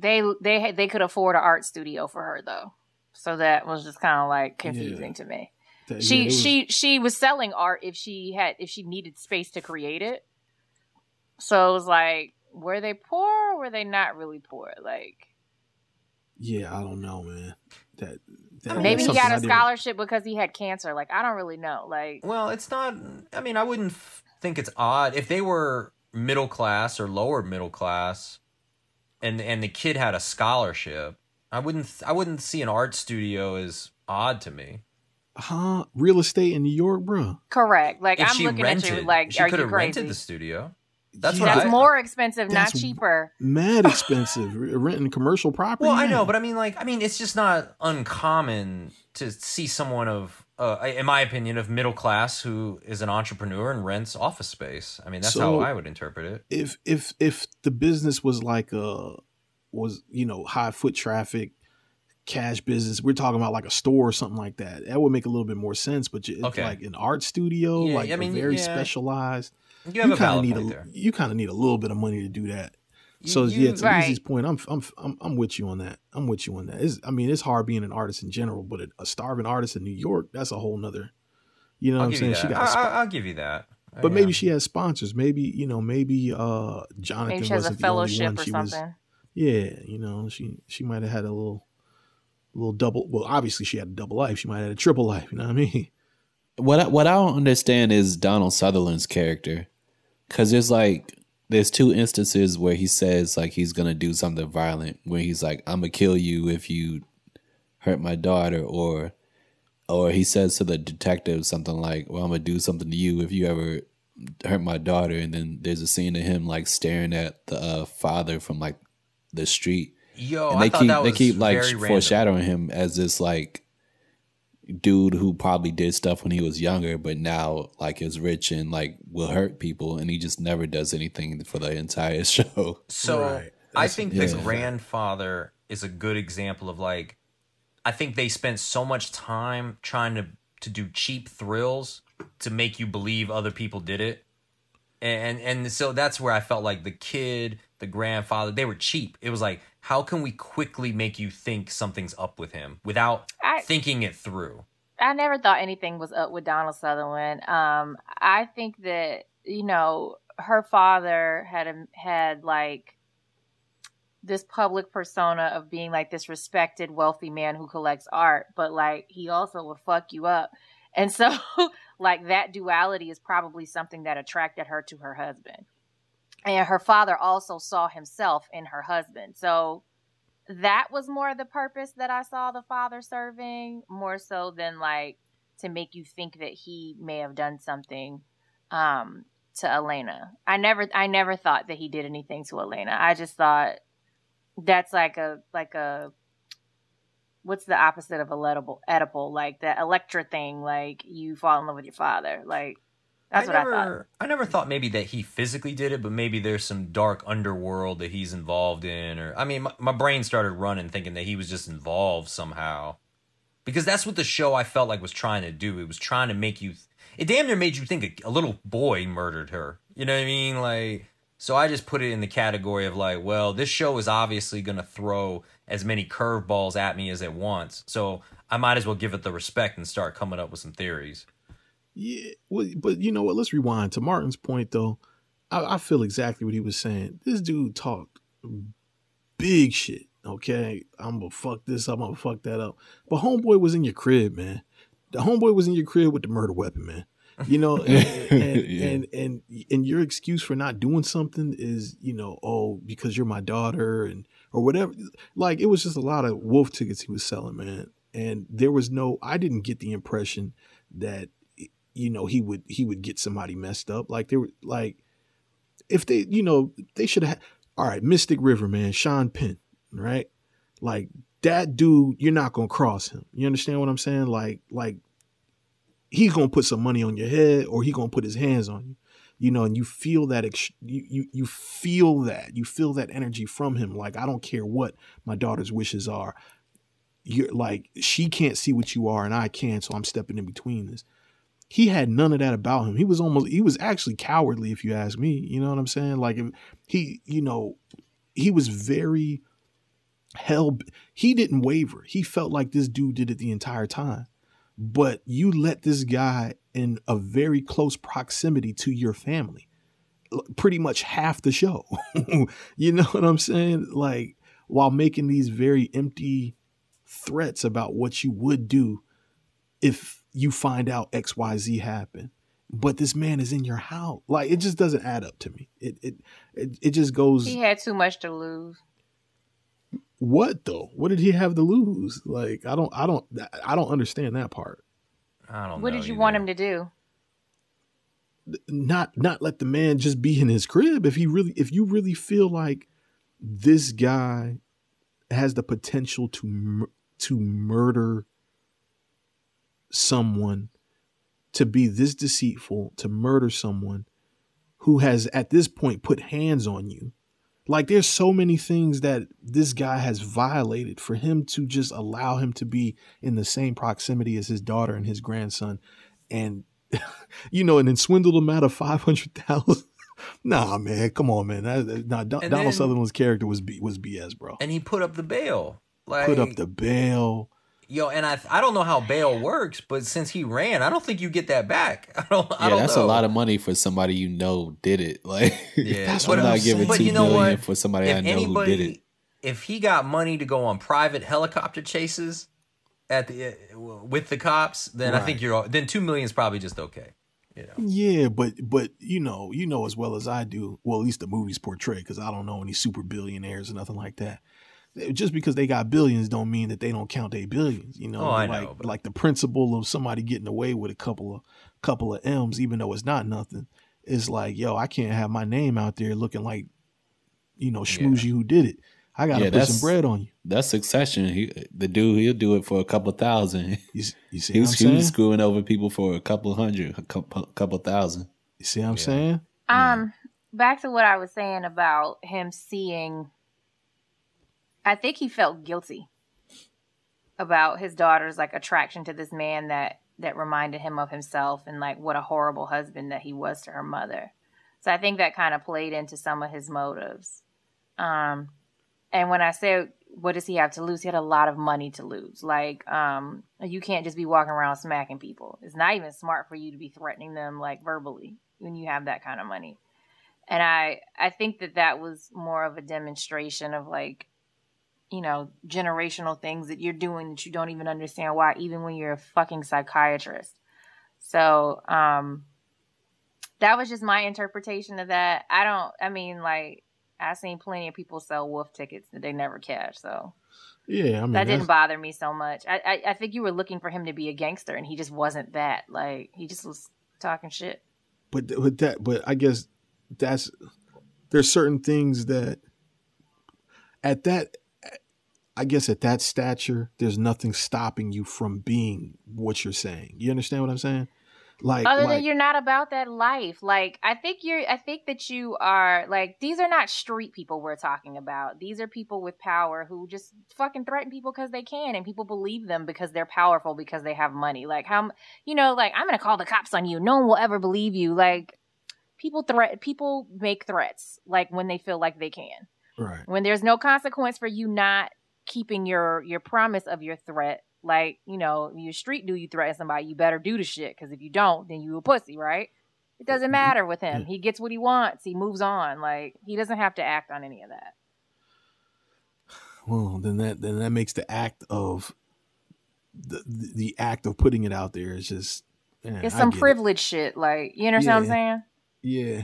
They they they could afford an art studio for her though, so that was just kind of like confusing to me. That- She yeah, was- she she was selling art if she had if she needed space to create it. So it was like, were they poor? or Were they not really poor? Like Yeah, I don't know, man. That, that mean, maybe he got something a I didn't- scholarship because he had cancer. Like I don't really know. Like Well, it's not. I mean, I wouldn't think it's odd if they were middle class or lower middle class, and and the kid had a scholarship. I wouldn't. I wouldn't see an art studio as odd to me. Huh? Real estate in New York, bro. correct. Like If I'm looking rented, at you like, she are could you have crazy? rented the studio. That's Yeah, what That's I- more expensive, not cheaper. Mad [laughs] expensive. Renting commercial property. Well, I know, but I mean, like, I mean, it's just not uncommon to see someone of, uh, in my opinion, of middle class who is an entrepreneur and rents office space. I mean, that's So- how I would interpret it. if if if the business was like a was you know high foot traffic cash business we're talking about like a store or something like that that would make a little bit more sense but it's Okay. like an art studio Yeah, like I mean, a very yeah. specialized You have a kind of need a there. you kind of need a little bit of money to do that You- so you- yeah to Right. Easy's point I'm, I'm I'm I'm with you on that I'm with you on that it's, I mean it's hard being an artist in general but a, a starving artist in New York that's a whole nother you know I'll what I'm saying she got a I, spot. I, I'll give you that. But Yeah. maybe she has sponsors. Maybe you know, maybe uh Jonathan Maybe she has a wasn't the only fellowship one. or She was, something. yeah, you know, she she might have had a little, little double. Well, obviously she had a double life. She might have had a triple life. You know what I mean? what I, what I don't understand is Donald Sutherland's character because there's like there's two instances where he says like he's gonna do something violent where he's like I'm gonna kill you if you hurt my daughter or or he says to the detective something like well I'm gonna do something to you if you ever hurt my daughter and then there's a scene of him like staring at the uh, father from like the street Yo, and they thought keep that they keep like very random. foreshadowing him as this like dude who probably did stuff when he was younger, but now like is rich and like will hurt people, and he just never does anything for the entire [laughs] show. So Right. I think yeah. the grandfather is a good example of like I think they spent so much time trying to to do cheap thrills to make you believe other people did it. And and so that's where I felt like the kid, the grandfather, they were cheap. It was like how can we quickly make you think something's up with him without I- thinking it through? I never thought anything was up with Donald Sutherland. Um, I think that you know her father had a, had like this public persona of being like this respected, wealthy man who collects art, but like he also will fuck you up, and so [laughs] like that duality is probably something that attracted her to her husband, and her father also saw himself in her husband, so that was more the purpose that I saw the father serving, more so than like to make you think that he may have done something um to Elena. I never I never thought that he did anything to Elena. I just thought that's like a like a what's the opposite of Oedipal? Oedipal, like the Electra thing, like you fall in love with your father. Like that's I what never, I thought. I never thought maybe that he physically did it, but maybe there's some dark underworld that he's involved in, or I mean, my, my brain started running thinking that he was just involved somehow, because that's what the show I felt like was trying to do. It was trying to make you, it damn near made you think a, a little boy murdered her. You know what I mean? Like, so I just put it in the category of like, well, this show is obviously going to throw as many curveballs at me as it wants, so I might as well give it the respect and start coming up with some theories. Yeah, well, but you know what? Let's rewind to Martin's point, though. I, I feel exactly what he was saying. This dude talked big shit. Okay, I'm gonna fuck this up. I'm gonna fuck that up. But homeboy was in your crib, man. The homeboy was in your crib with the murder weapon, man. You know, [laughs] and and, Yeah. and and and your excuse for not doing something is, you know, oh, because you're my daughter and or whatever. Like it was just a lot of wolf tickets he was selling, man. And there was no. I didn't get the impression that you know he would he would get somebody messed up. Like they were like if they you know they should have all right mystic river man sean penn right? Like that dude you're not gonna cross him. You understand what i'm saying? Like like he's gonna put some money on your head or he gonna put his hands on you you know and you feel that ex- you, you you feel that you feel that energy from him. Like i don't care what my daughter's wishes are. You're like she can't see what you are and i can so i'm stepping in between this he had none of that about him. He was almost he was actually cowardly if you ask me. You know what I'm saying? Like he, you know, he was very hell he didn't waver. He felt like this dude did it the entire time. But you let this guy in a very close proximity to your family. Pretty much half the show. [laughs] you know what I'm saying? Like while making these very empty threats about what you would do if you find out XYZ happened. But this man is in your house. Like it just doesn't add up to me. It it it, it just goes He had too much to lose. what though? What did he have to lose? Like I don't I don't I don't understand that part. I don't. What know did you either. want him to do? Not not let the man just be in his crib if he really if you really feel like this guy has the potential to mur- to murder someone to be this deceitful to murder someone who has at this point put hands on you. Like there's so many things that this guy has violated for him to just allow him to be in the same proximity as his daughter and his grandson and [laughs] you know and then swindle them out of 500000 [laughs] nah man come on man. That- nah, Don- donald then- Sutherland's character was B, was bs bro. And he put up the bail. Like, put up the bail yo, and I I don't know how bail works, but since he ran, I don't think you get that back. [laughs] I don't. I yeah, don't that's know. a lot of money for somebody you know did it. [laughs] Like, Yeah, [laughs] That's what I'm not I'm giving saying. But two you know million what? for somebody if I know anybody, who did it. if he got money to go on private helicopter chases at the uh, with the cops, then I think you're then two million is probably just okay. You know, Yeah, but but you know, you know as well as I do. Well, at least the movies portray, because I don't know any super billionaires or nothing like that. Just because they got billions don't mean that they don't count their billions. You know, Oh, I like know, but- like the principle of somebody getting away with a couple of couple of M's, even though it's not nothing, is like, yo, I can't have my name out there looking like, you know, schmoozy who did it. I gotta Yeah, put some bread on you. That's succession. He, the dude, he'll do it for a couple thousand. You, you see He what I'm was, he was screwing over people for a couple hundred, a couple, couple thousand. You see what I'm Yeah. saying? Um, back to what I was saying about him seeing. I think he felt guilty about his daughter's like attraction to this man that that reminded him of himself and like what a horrible husband that he was to her mother. So I think that kind of played into some of his motives. Um, and when I say what does he have to lose, he had a lot of money to lose. Like, um, you can't just be walking around smacking people. It's not even smart for you to be threatening them like verbally when you have that kind of money. And I I think that that was more of a demonstration of like you know generational things that you're doing that you don't even understand why even when you're a fucking psychiatrist. So, um that was just my interpretation of that. I don't I mean like I've seen plenty of people sell wolf tickets that they never cash. So Yeah, I mean that didn't bother me so much. I, I I think you were looking for him to be a gangster, and he just wasn't that. Like he just was talking shit. but but that but I guess that's there's certain things that at that I guess at that stature there's nothing stopping you from being what you're saying. You understand what I'm saying? Like, Other like than you're not about that life. Like I think you're. I think that you are. Like these are not street people we're talking about. These are people with power who just fucking threaten people because they can, and people believe them because they're powerful because they have money. Like how you know, like I'm gonna call the cops on you. No one will ever believe you. Like people threat. People make threats like when they feel like they can. right. when there's no consequence for you not keeping your your promise of your threat like you know you street do you threaten somebody you better do the shit because if you don't then you a pussy right? It doesn't matter with him. He gets what he wants. He moves on. Like he doesn't have to act on any of that. Well, then that then that makes the act of the the, act of putting it out there is just eh, it's some get it. privilege shit like you understand what i'm saying? Yeah.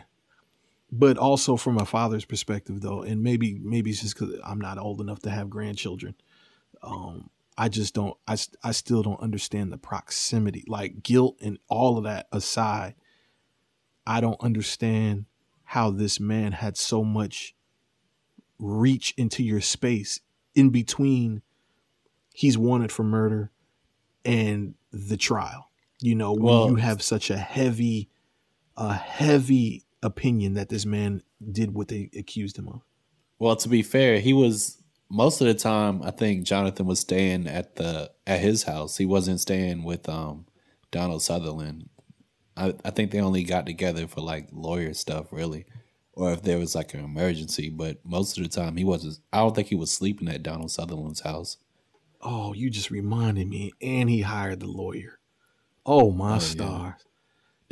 But also from a father's perspective though, and maybe maybe it's just cuz I'm not old enough to have grandchildren. Um I just don't I, I still don't understand the proximity. Like guilt and all of that aside, I don't understand how this man had so much reach into your space in between he's wanted for murder and the trial. You know, when Well- you have such a heavy a heavy opinion that this man did what they accused him of. Well, to be fair, he was most of the time. I think Jonathan was staying at the at his house. He wasn't staying with um Donald Sutherland. I, I think they only got together for like lawyer stuff, really, or if there was like an emergency. But most of the time, he wasn't. I don't think he was sleeping at Donald Sutherland's house. Oh, you just reminded me. And he hired the lawyer. Oh my Oh, yeah.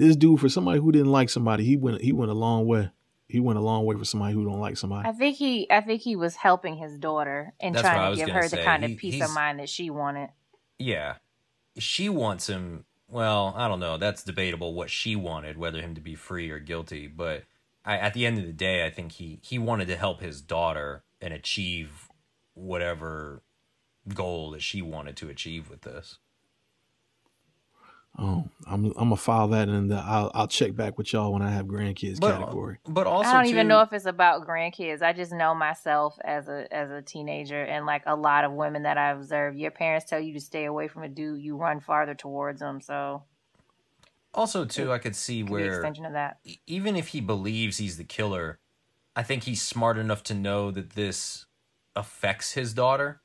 Stars. This dude, for somebody who didn't like somebody, he went he went a long way. He went a long way for somebody who don't like somebody. i think he i think he was helping his daughter and That's trying to give gonna her the kind He- of peace of mind that she wanted Yeah. She wants him. Well, I don't know. That's debatable what she wanted, whether him to be free or guilty. But I, at the end of the day, I think he, he wanted to help his daughter and achieve whatever goal that she wanted to achieve with this. Oh, I'm I'm gonna file that in the uh, I'll I'll check back with y'all when I have grandkids But, category. but also, I don't even know if it's about grandkids. I just know myself as a as a teenager and like a lot of women that I observe. Your parents tell you to stay away from a dude, you run farther towards them. So Also, too, I could see could where extension of that. even if he believes he's the killer, I think he's smart enough to know that this affects his daughter.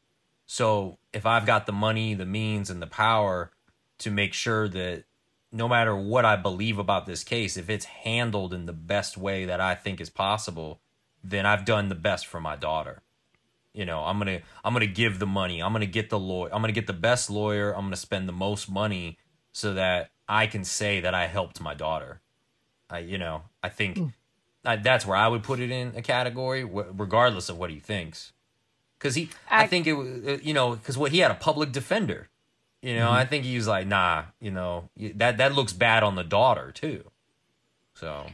So if I've got the money, the means, and the power to make sure that no matter what I believe about this case, if it's handled in the best way that I think is possible, then I've done the best for my daughter. You know, I'm gonna I'm gonna give the money. I'm gonna get the lawyer. I'm gonna get the best lawyer. I'm gonna spend the most money so that I can say that I helped my daughter. I, you know, I think I, that's where I would put it in a category, wh- regardless of what he thinks. Because he, I, I- think it was, uh, you know, because what he had a public defender. You know, I think he was like, nah, you know, that that looks bad on the daughter too. So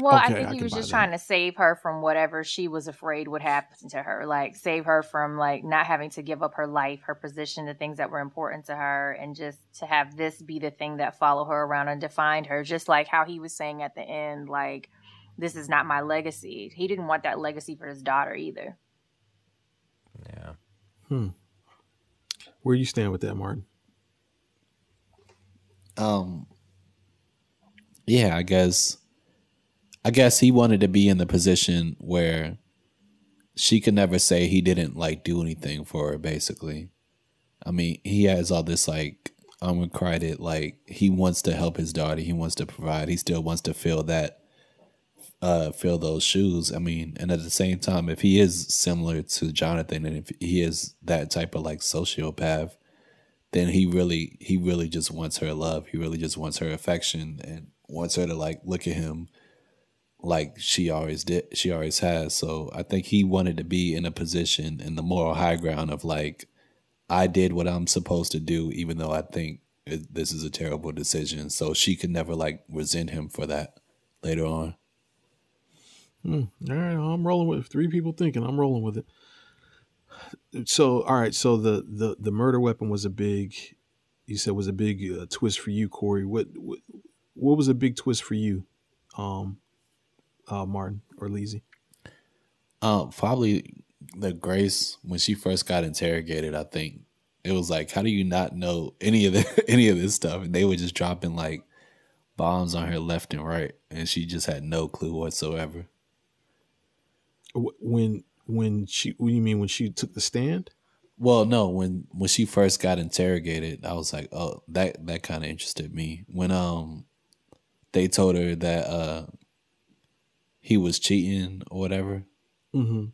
Well, I think he can was buy just that. trying to save her from whatever she was afraid would happen to her. Like save her from like not having to give up her life, her position, the things that were important to her, and just to have this be the thing that follow her around and defined her. Just like how he was saying at the end, like this is not my legacy. He didn't want that legacy for his daughter either. Yeah. Hmm. Where you stand with that, Martin? Um. Yeah, I guess. I guess he wanted to be in the position where she could never say he didn't like do anything for her. Basically, I mean, he has all this like unrequited like he wants to help his daughter. He wants to provide. He still wants to feel that uh fill those shoes. I mean, and at the same time, if he is similar to Jonathan and if he is that type of like sociopath, then he really he really just wants her love. He really just wants her affection and wants her to like look at him like she always did she always has. So I think he wanted to be in a position in the moral high ground of like I did what I'm supposed to do even though I think it, this is a terrible decision. So she could never like resent him for that later on. Hmm. All right, I'm rolling with three people thinking. I'm rolling with it. So, all right. So the the the murder weapon was a big. You said was a big uh, twist for you, Corey. What, what what was a big twist for you, um, uh, Martin or Lizzie? Um, probably the Grace when she first got interrogated. I think it was like, how do you not know any of the [laughs] any of this stuff? And they were just dropping like bombs on her left and right, and she just had no clue whatsoever. When when she, what do you mean when she took the stand? Well, no, when when she first got interrogated, I was like, oh, that that kind of interested me. When um they told her that uh he was cheating or whatever. Mm-hmm.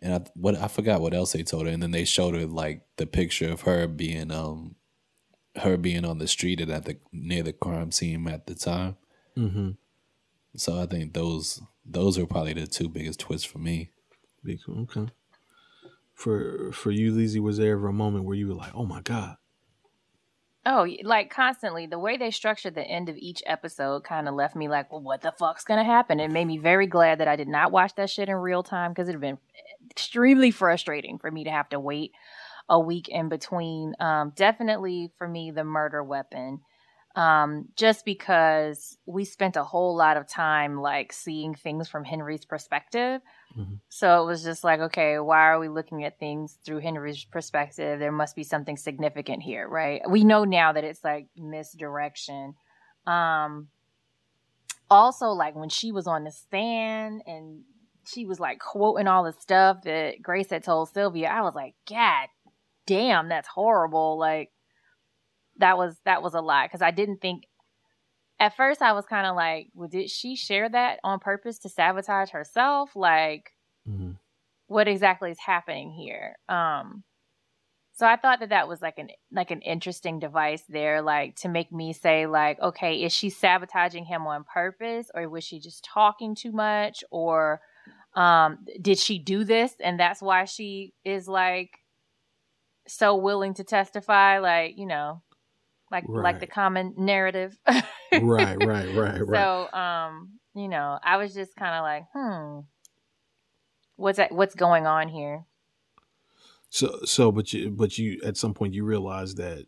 And I what I forgot what else they told her, and then they showed her like the picture of her being um her being on the street and at the near the crime scene at the time. Mm-hmm. So I think those those are probably the two biggest twists for me. Big okay. For for you, Lizzie, was there ever a moment where you were like, "Oh my god"? Oh, like constantly. The way they structured the end of each episode kind of left me like, well, what the fuck's gonna happen? It made me very glad that I did not watch that shit in real time because it'd been extremely frustrating for me to have to wait a week in between. Um, definitely for me, the murder weapon. Um, just because we spent a whole lot of time like seeing things from Henry's perspective. Mm-hmm. So it was just like, okay, why are we looking at things through Henry's perspective? There must be something significant here, right? We know now that it's like misdirection. Um, also, like when she was on the stand and she was like quoting all the stuff that Grace had told Sylvia, I was like, God damn, that's horrible. Like that was that was a lot because I didn't think at first I was kind of like, well, did she share that on purpose to sabotage herself? Like, mm-hmm. what exactly is happening here? Um, so I thought that that was like an like an interesting device there, like to make me say like, okay, is she sabotaging him on purpose, or was she just talking too much, or um, did she do this and that's why she is like so willing to testify? Like, you know, like right. like the common narrative. right, right, right, [laughs] right. So, um, you know, I was just kind of like, hmm, what's that, what's going on here? So, so, but you, but you, at some point, you realized that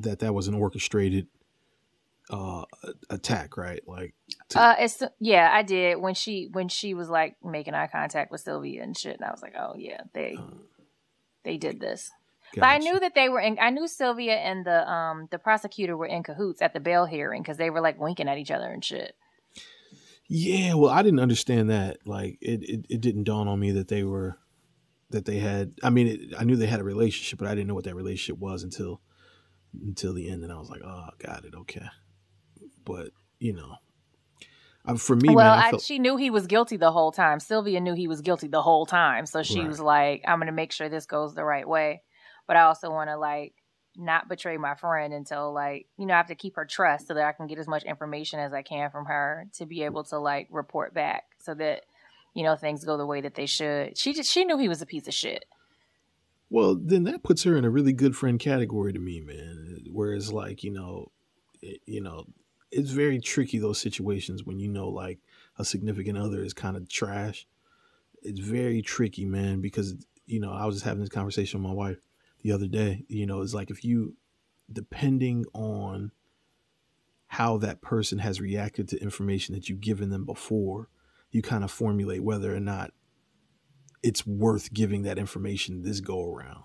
that that was an orchestrated uh attack, right? Like, to- uh, it's yeah, I did when she when she was like making eye contact with Sylvia and shit, and I was like, oh yeah, they uh, they did this. Gotcha. But I knew that they were in. I knew Sylvia and the um the prosecutor were in cahoots at the bail hearing because they were like winking at each other and shit. Yeah, well, I didn't understand that. Like, it, it, it didn't dawn on me that they were that they had. I mean, it, I knew they had a relationship, but I didn't know what that relationship was until until the end, and I was like, oh, got it, okay. But you know, for me, well, man, I felt- she knew he was guilty the whole time. Sylvia knew he was guilty the whole time, so she right. was like, "I'm going to make sure this goes the right way." But I also want to like not betray my friend until like you know I have to keep her trust so that I can get as much information as I can from her to be able to like report back so that you know things go the way that they should. She just she knew he was a piece of shit. Well, then that puts her in a really good friend category to me, man. Whereas like you know, it, you know, it's very tricky those situations when you know like a significant other is kind of trash. It's very tricky, man, because you know I was just having this conversation with my wife the other day. You know, it's like if you, depending on how that person has reacted to information that you've given them before, you kind of formulate whether or not it's worth giving that information this go around.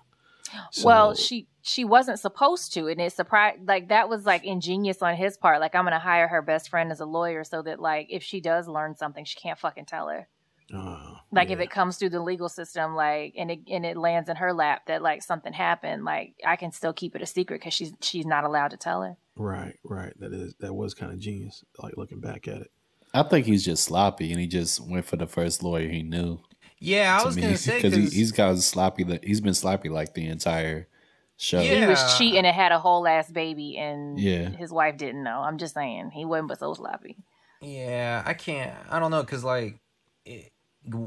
well, she she wasn't supposed to, and it surprised like that was like ingenious on his part. Like I'm gonna hire her best friend as a lawyer so that like if she does learn something, she can't fucking tell her. Uh, Like yeah, if it comes through the legal system, like and it and it lands in her lap that like something happened, like I can still keep it a secret because she's she's not allowed to tell her. right, right, that is that was kind of genius. Like looking back at it. I think he's just sloppy, and he just went for the first lawyer he knew. Yeah, I to was me, gonna [laughs] say because he, because he's got sloppy. that- He's been sloppy like the entire show. Yeah. He was cheating and had a whole ass baby, and Yeah. his wife didn't know. I'm just saying he wasn't but so sloppy. Yeah, I can't. I don't know because like, it,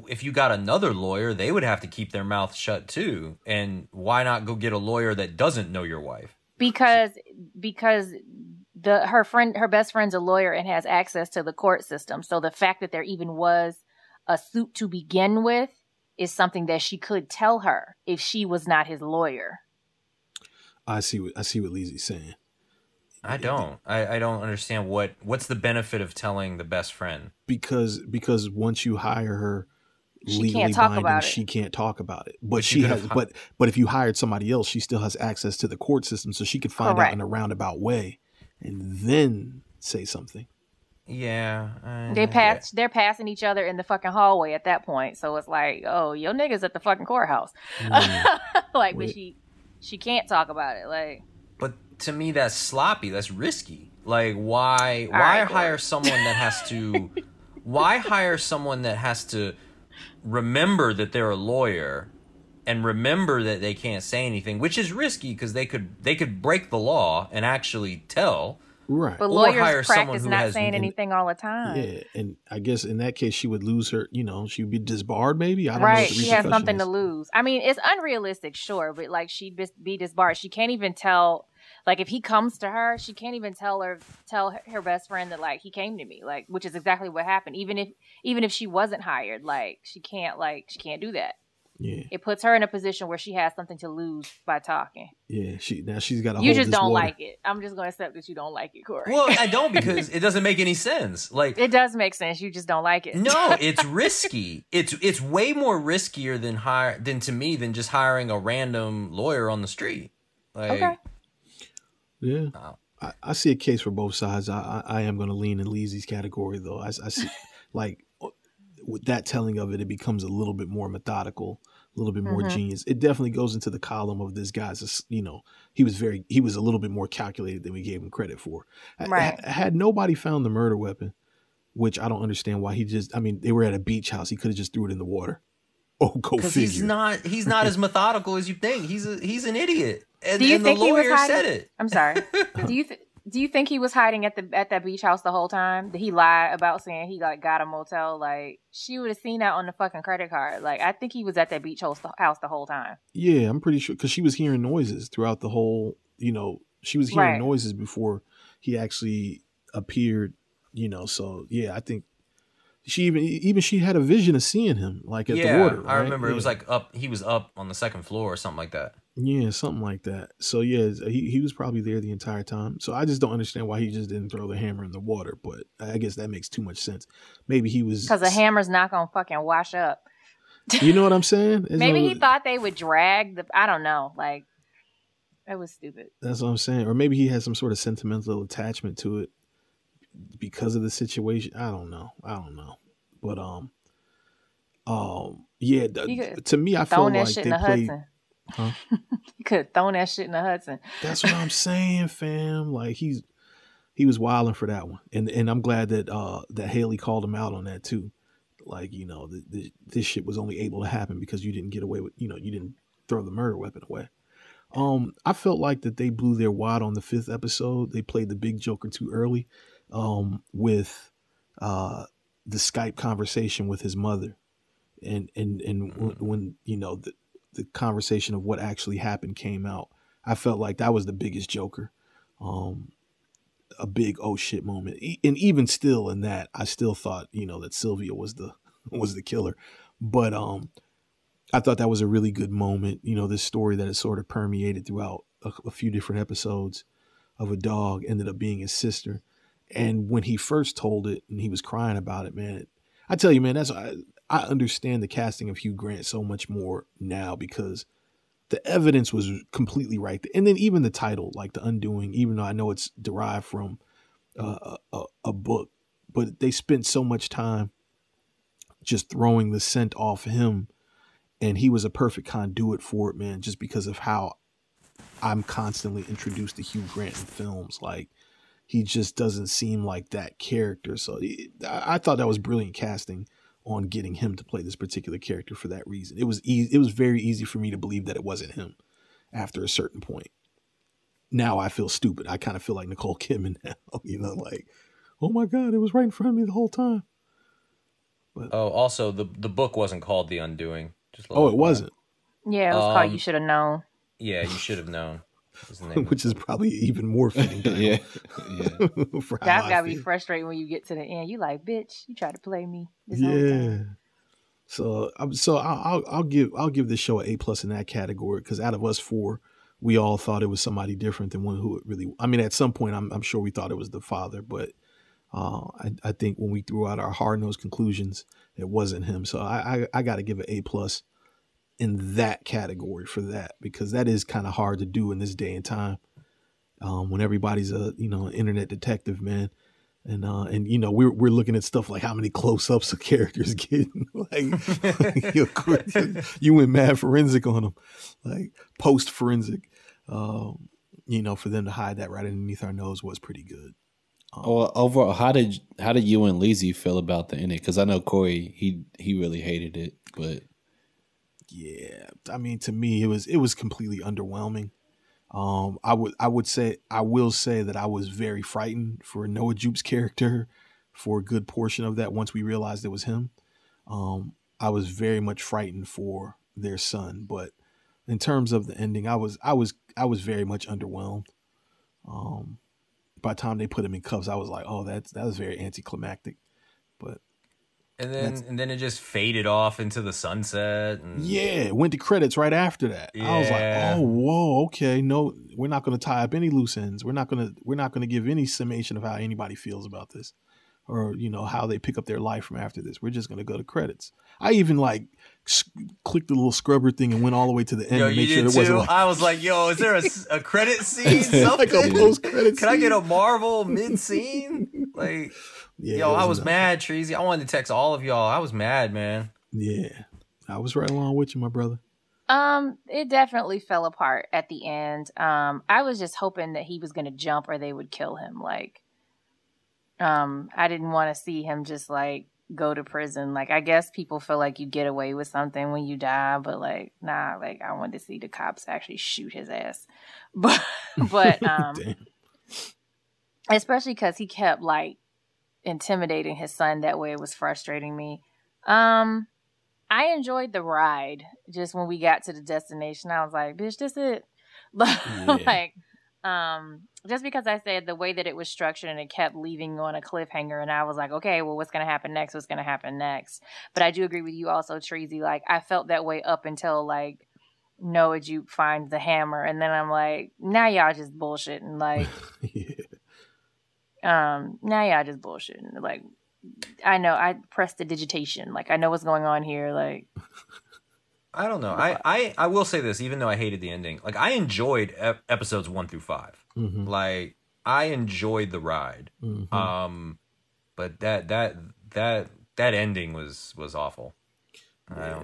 if you got another lawyer, they would have to keep their mouth shut too. And why not go get a lawyer that doesn't know your wife? because because the her friend her best friend's a lawyer and has access to the court system so the fact that there even was a suit to begin with is something that she could tell her if she was not his lawyer I see what I see what Leezy's saying. I don't. I, I don't understand what what's the benefit of telling the best friend. because because once you hire her She legally can't talk binding, about it. she can't talk about it. But But she you has could've- but but if you hired somebody else, she still has access to the court system, so she could find Correct. out in a roundabout way and then say something. Yeah, I- they pass they're passing each other in the fucking hallway at that point so it's like oh your niggas at the fucking courthouse Mm. [laughs] like but Wait. she she can't talk about it like But to me, that's sloppy. That's risky. Like, why? All why right, hire Corey. someone that has to? [laughs] why hire someone that has to remember that they're a lawyer and remember that they can't say anything, which is risky because they could they could break the law and actually tell. Right. but Or hire lawyers someone practice who not has- saying and- anything all the time Yeah, and I guess in that case she would lose her. You know, she would be disbarred. Maybe I don't know. right what she has something is. to lose i mean it's unrealistic sure but like she'd be, be disbarred she can't even tell like if he comes to her she can't even tell her tell her, her best friend that like he came to me like which is exactly what happened even if even if she wasn't hired like she can't like she can't do that Yeah, it puts her in a position where she has something to lose by talking yeah. She now she's got a. you just don't like it i'm just going to accept that you don't like it corey Well, I don't [laughs] because it doesn't make any sense. Like, it does make sense you just don't like it no, [laughs] it's risky. It's it's way more riskier than hire than to me than just hiring a random lawyer on the street. Like, okay Yeah, Wow. I, I see a case for both sides. I I, I am going to lean in Leezy's category though. I, I see [laughs] like with that telling of it, it becomes a little bit more methodical, a little bit more Mhm. genius. It definitely goes into the column of this guy's. You know, he was very he was a little bit more calculated than we gave him credit for. Ha- Right. ha- Had nobody found the murder weapon, which I don't understand why he just. I mean, they were at a beach house. He could have just threw it in the water. [laughs] Oh, go because figure. he's not he's not as [laughs] methodical as you think. He's a he's an idiot. And, Do you and think the he was hiding? said it. I'm sorry. [laughs] do you th- do you think he was hiding at the at that beach house the whole time? Did he lie about saying he like got a motel? Like she would have seen that on the fucking credit card. Like I think he was at that beach house house the whole time. Yeah, I'm pretty sure because she was hearing noises throughout the whole. You know, she was hearing Right. noises before he actually appeared. You know, so yeah, I think she even even she had a vision of seeing him like at yeah, the water. I right? remember it was like up. He was up on the second floor or something like that. Yeah, something like that. So yeah, he he was probably there the entire time. So I just don't understand why he just didn't throw the hammer in the water. But I guess that makes too much sense. Maybe he was Because the hammer's not gonna fucking wash up. You know what I'm [laughs] saying? Maybe no- he thought they would drag the. I don't know. Like it was stupid. That's what I'm saying. Or maybe he had some sort of sentimental attachment to it because of the situation. I don't know. I don't know. But um um yeah, to me I that like they played Hudson. Huh? [laughs] you could have thrown that shit in the Hudson. That's what I'm saying, fam. Like he's he was wilding for that one. And and I'm glad that uh that Haley called him out on that too. Like, you know, the, the, this shit was only able to happen because you didn't get away with, you know, you didn't throw the murder weapon away. Um, I felt like that they blew their wad on the fifth episode. They played the big joker too early, um, with uh the Skype conversation with his mother, and and and when, when you know the the conversation of what actually happened came out, I felt like that was the biggest joker, um, a big oh shit moment. And even still in that, I still thought you know that Sylvia was the [laughs] was the killer, but um, I thought that was a really good moment. You know, this story that has sort of permeated throughout a, a few different episodes of a dog ended up being his sister. And when he first told it and he was crying about it, man, I tell you, man, that's I, I understand the casting of Hugh Grant so much more now because the evidence was completely right. And then even the title, like The Undoing, even though I know it's derived from uh, a, a book, but they spent so much time just throwing the scent off him. And he was a perfect conduit for it, man, just because of how I'm constantly introduced to Hugh Grant in films. Like, he just doesn't seem like that character. So I, I thought that was brilliant casting on getting him to play this particular character for that reason. It was easy. It was very easy for me to believe that it wasn't him after a certain point. Now I feel stupid. I kind of feel like Nicole Kidman [laughs] now. You know, like, oh my god, it was right in front of me the whole time. But, oh, also the the book wasn't called The Undoing. Just oh, it wasn't. Yeah, it was um, called You Should Have Known. Yeah, you should have known. [laughs] which is probably even more fitting. [laughs] yeah, [laughs] yeah. That's gotta be frustrating when you get to the end. You like, bitch, you try to play me. yeah. So, so I'll, I'll give I'll give this show an A plus in that category because out of us four, we all thought it was somebody different than one who it really. I mean, at some point, I'm I'm sure we thought it was the father, but uh, I I think when we threw out our hard nosed conclusions, it wasn't him. So I I, I got to give it A plus in that category for that because that is kind of hard to do in this day and time um, when everybody's a you know internet detective man. And uh and you know we're we're looking at stuff like how many close-ups of characters [laughs] getting like, [laughs] you, [laughs] you went mad forensic on them like post forensic um you know for them to hide that right underneath our nose was pretty good. Um, well overall how did how did you and Lizzie feel about the ending? Because i know corey he he really hated it but yeah, I mean, to me, it was it was completely underwhelming. Um, I would I would say I will say that I was very frightened for Noah Jupe's character for a good portion of that. Once we realized it was him, um, I was very much frightened for their son. But in terms of the ending, I was I was I was very much underwhelmed. Um, by the time they put him in cuffs, I was like, oh, that's that was very anticlimactic. And then That's, and then it just faded off into the sunset. And... Yeah, went to credits right after that. Yeah. I was like, oh, whoa, okay, no, we're not going to tie up any loose ends. We're not going to we're not going to give any summation of how anybody feels about this, or you know how they pick up their life from after this. We're just going to go to credits. I even like clicked the little scrubber thing and went all the way to the end yo, to make sure it wasn't. Like, I was like, yo, is there a, a credit [laughs] scene? Something? like a post credit. Can I get a Marvel mid scene? Like. Yeah, Yo, I was mad, Treasy. I wanted to text all of y'all. I was mad, man. Yeah. I was right along with you, my brother. Um, it definitely fell apart at the end. Um, I was just hoping that he was gonna jump or they would kill him. Like, um, I didn't want to see him just like go to prison. Like, I guess people feel like you get away with something when you die, but like, nah. Like, I wanted to see the cops actually shoot his ass. [laughs] But, but [laughs] um, especially because he kept like intimidating his son that way. It was frustrating me. Um, I enjoyed the ride. Just when we got to the destination, I was like, "Bitch, this it." [laughs] Yeah. like, um, just because I said the way that it was structured and it kept leaving on a cliffhanger, and I was like, "Okay, well, what's gonna happen next? What's gonna happen next?" But I do agree with you also, Treasy. Like, I felt that way up until like Noah Jupe finds the hammer, and then I'm like, "Now y'all just bullshitting." Like, [laughs] yeah. Um, now yeah, I just bullshitting. Like, I know I pressed the digitation. Like, I know what's going on here. Like, I don't know. I, I I will say this, even though I hated the ending. Like, I enjoyed ep- episodes one through 5 mm-hmm. Like, I enjoyed the ride. Mm-hmm. Um, but that that that that ending was was awful. Yeah.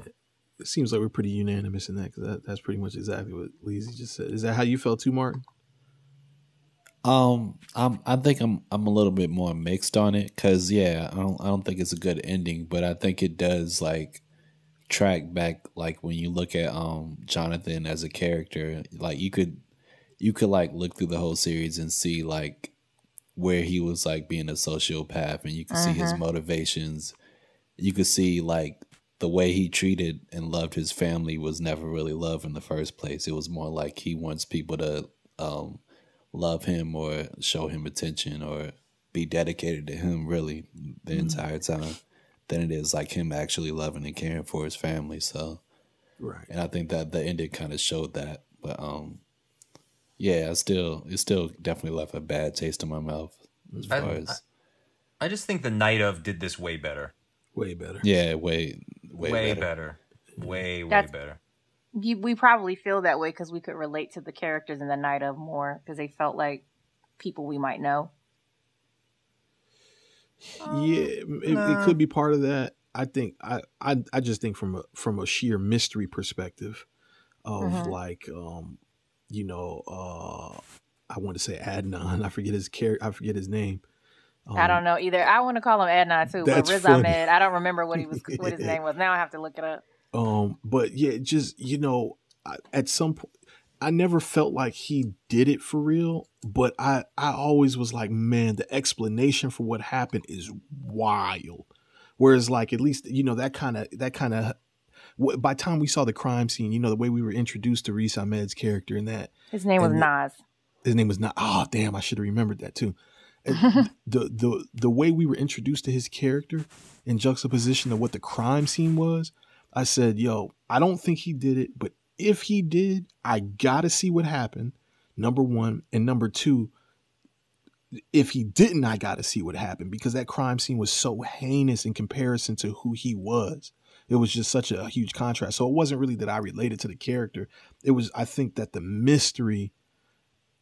It seems like we're pretty unanimous in that because that, that's pretty much exactly what Lizzie just said. Is that how you felt too, Martin? Um, I'm. I think I'm. I'm a little bit more mixed on it because yeah, I don't. I don't think it's a good ending, but I think it does like track back. Like when you look at um Jonathan as a character, like you could, you could like look through the whole series and see like where he was like being a sociopath, and you can uh-huh. see his uh-huh. motivations. You could see like the way he treated and loved his family was never really love in the first place. It was more like he wants people to um love him or show him attention or be dedicated to him really the mm-hmm. entire time than it is like him actually loving and caring for his family. So, right. And I think that the ending kind of showed that. But um, yeah, I still it still definitely left a bad taste in my mouth as far I, as. I just think the night of did this way better. Way better. Yeah, way, way, Way, better. better. Way, way That's- better. You, we probably feel that way because we could relate to the characters in the night of more because they felt like people we might know. yeah, it, it could be part of that. I think I, I I just think from a from a sheer mystery perspective of Mhm. like um you know uh I want to say Adnan [laughs] I forget his char- I forget his name. Um, I don't know either. I want to call him Adnan too, but That's Riz funny. Ahmed, I don't remember what he was what his [laughs] name was. Now I have to look it up. Um, but yeah, just you know, I- at some point, I never felt like he did it for real. But I, I always was like, man, the explanation for what happened is wild. Whereas, like, at least you know that kind of that kind of. By the time we saw the crime scene, you know the way we were introduced to Riz Ahmed's character and that His name was And the- Nas. his name was not. Oh, damn! I should have remembered that too. [laughs] The the the way we were introduced to his character in juxtaposition to what the crime scene was, I said, "Yo, I don't think he did it, but if he did, I gotta see what happened." Number one, and number two, if he didn't, I gotta see what happened because that crime scene was so heinous in comparison to who he was. It was just such a huge contrast. So it wasn't really that I related to the character. It was, I think, that the mystery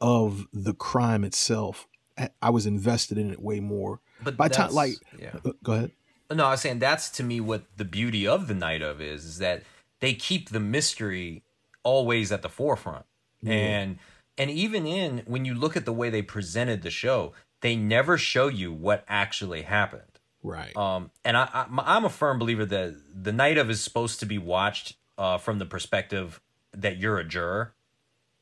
of the crime itself, I- I was invested in it way more. But By time, like, yeah. uh, go ahead. No, I was saying that's to me what the beauty of the night of is, is that they keep the mystery always at the forefront. And and even in when you look at the way they presented the show, they never show you what actually happened. Right. Um, and I, I, I'm a firm believer that the night of is supposed to be watched uh, from the perspective that you're a juror,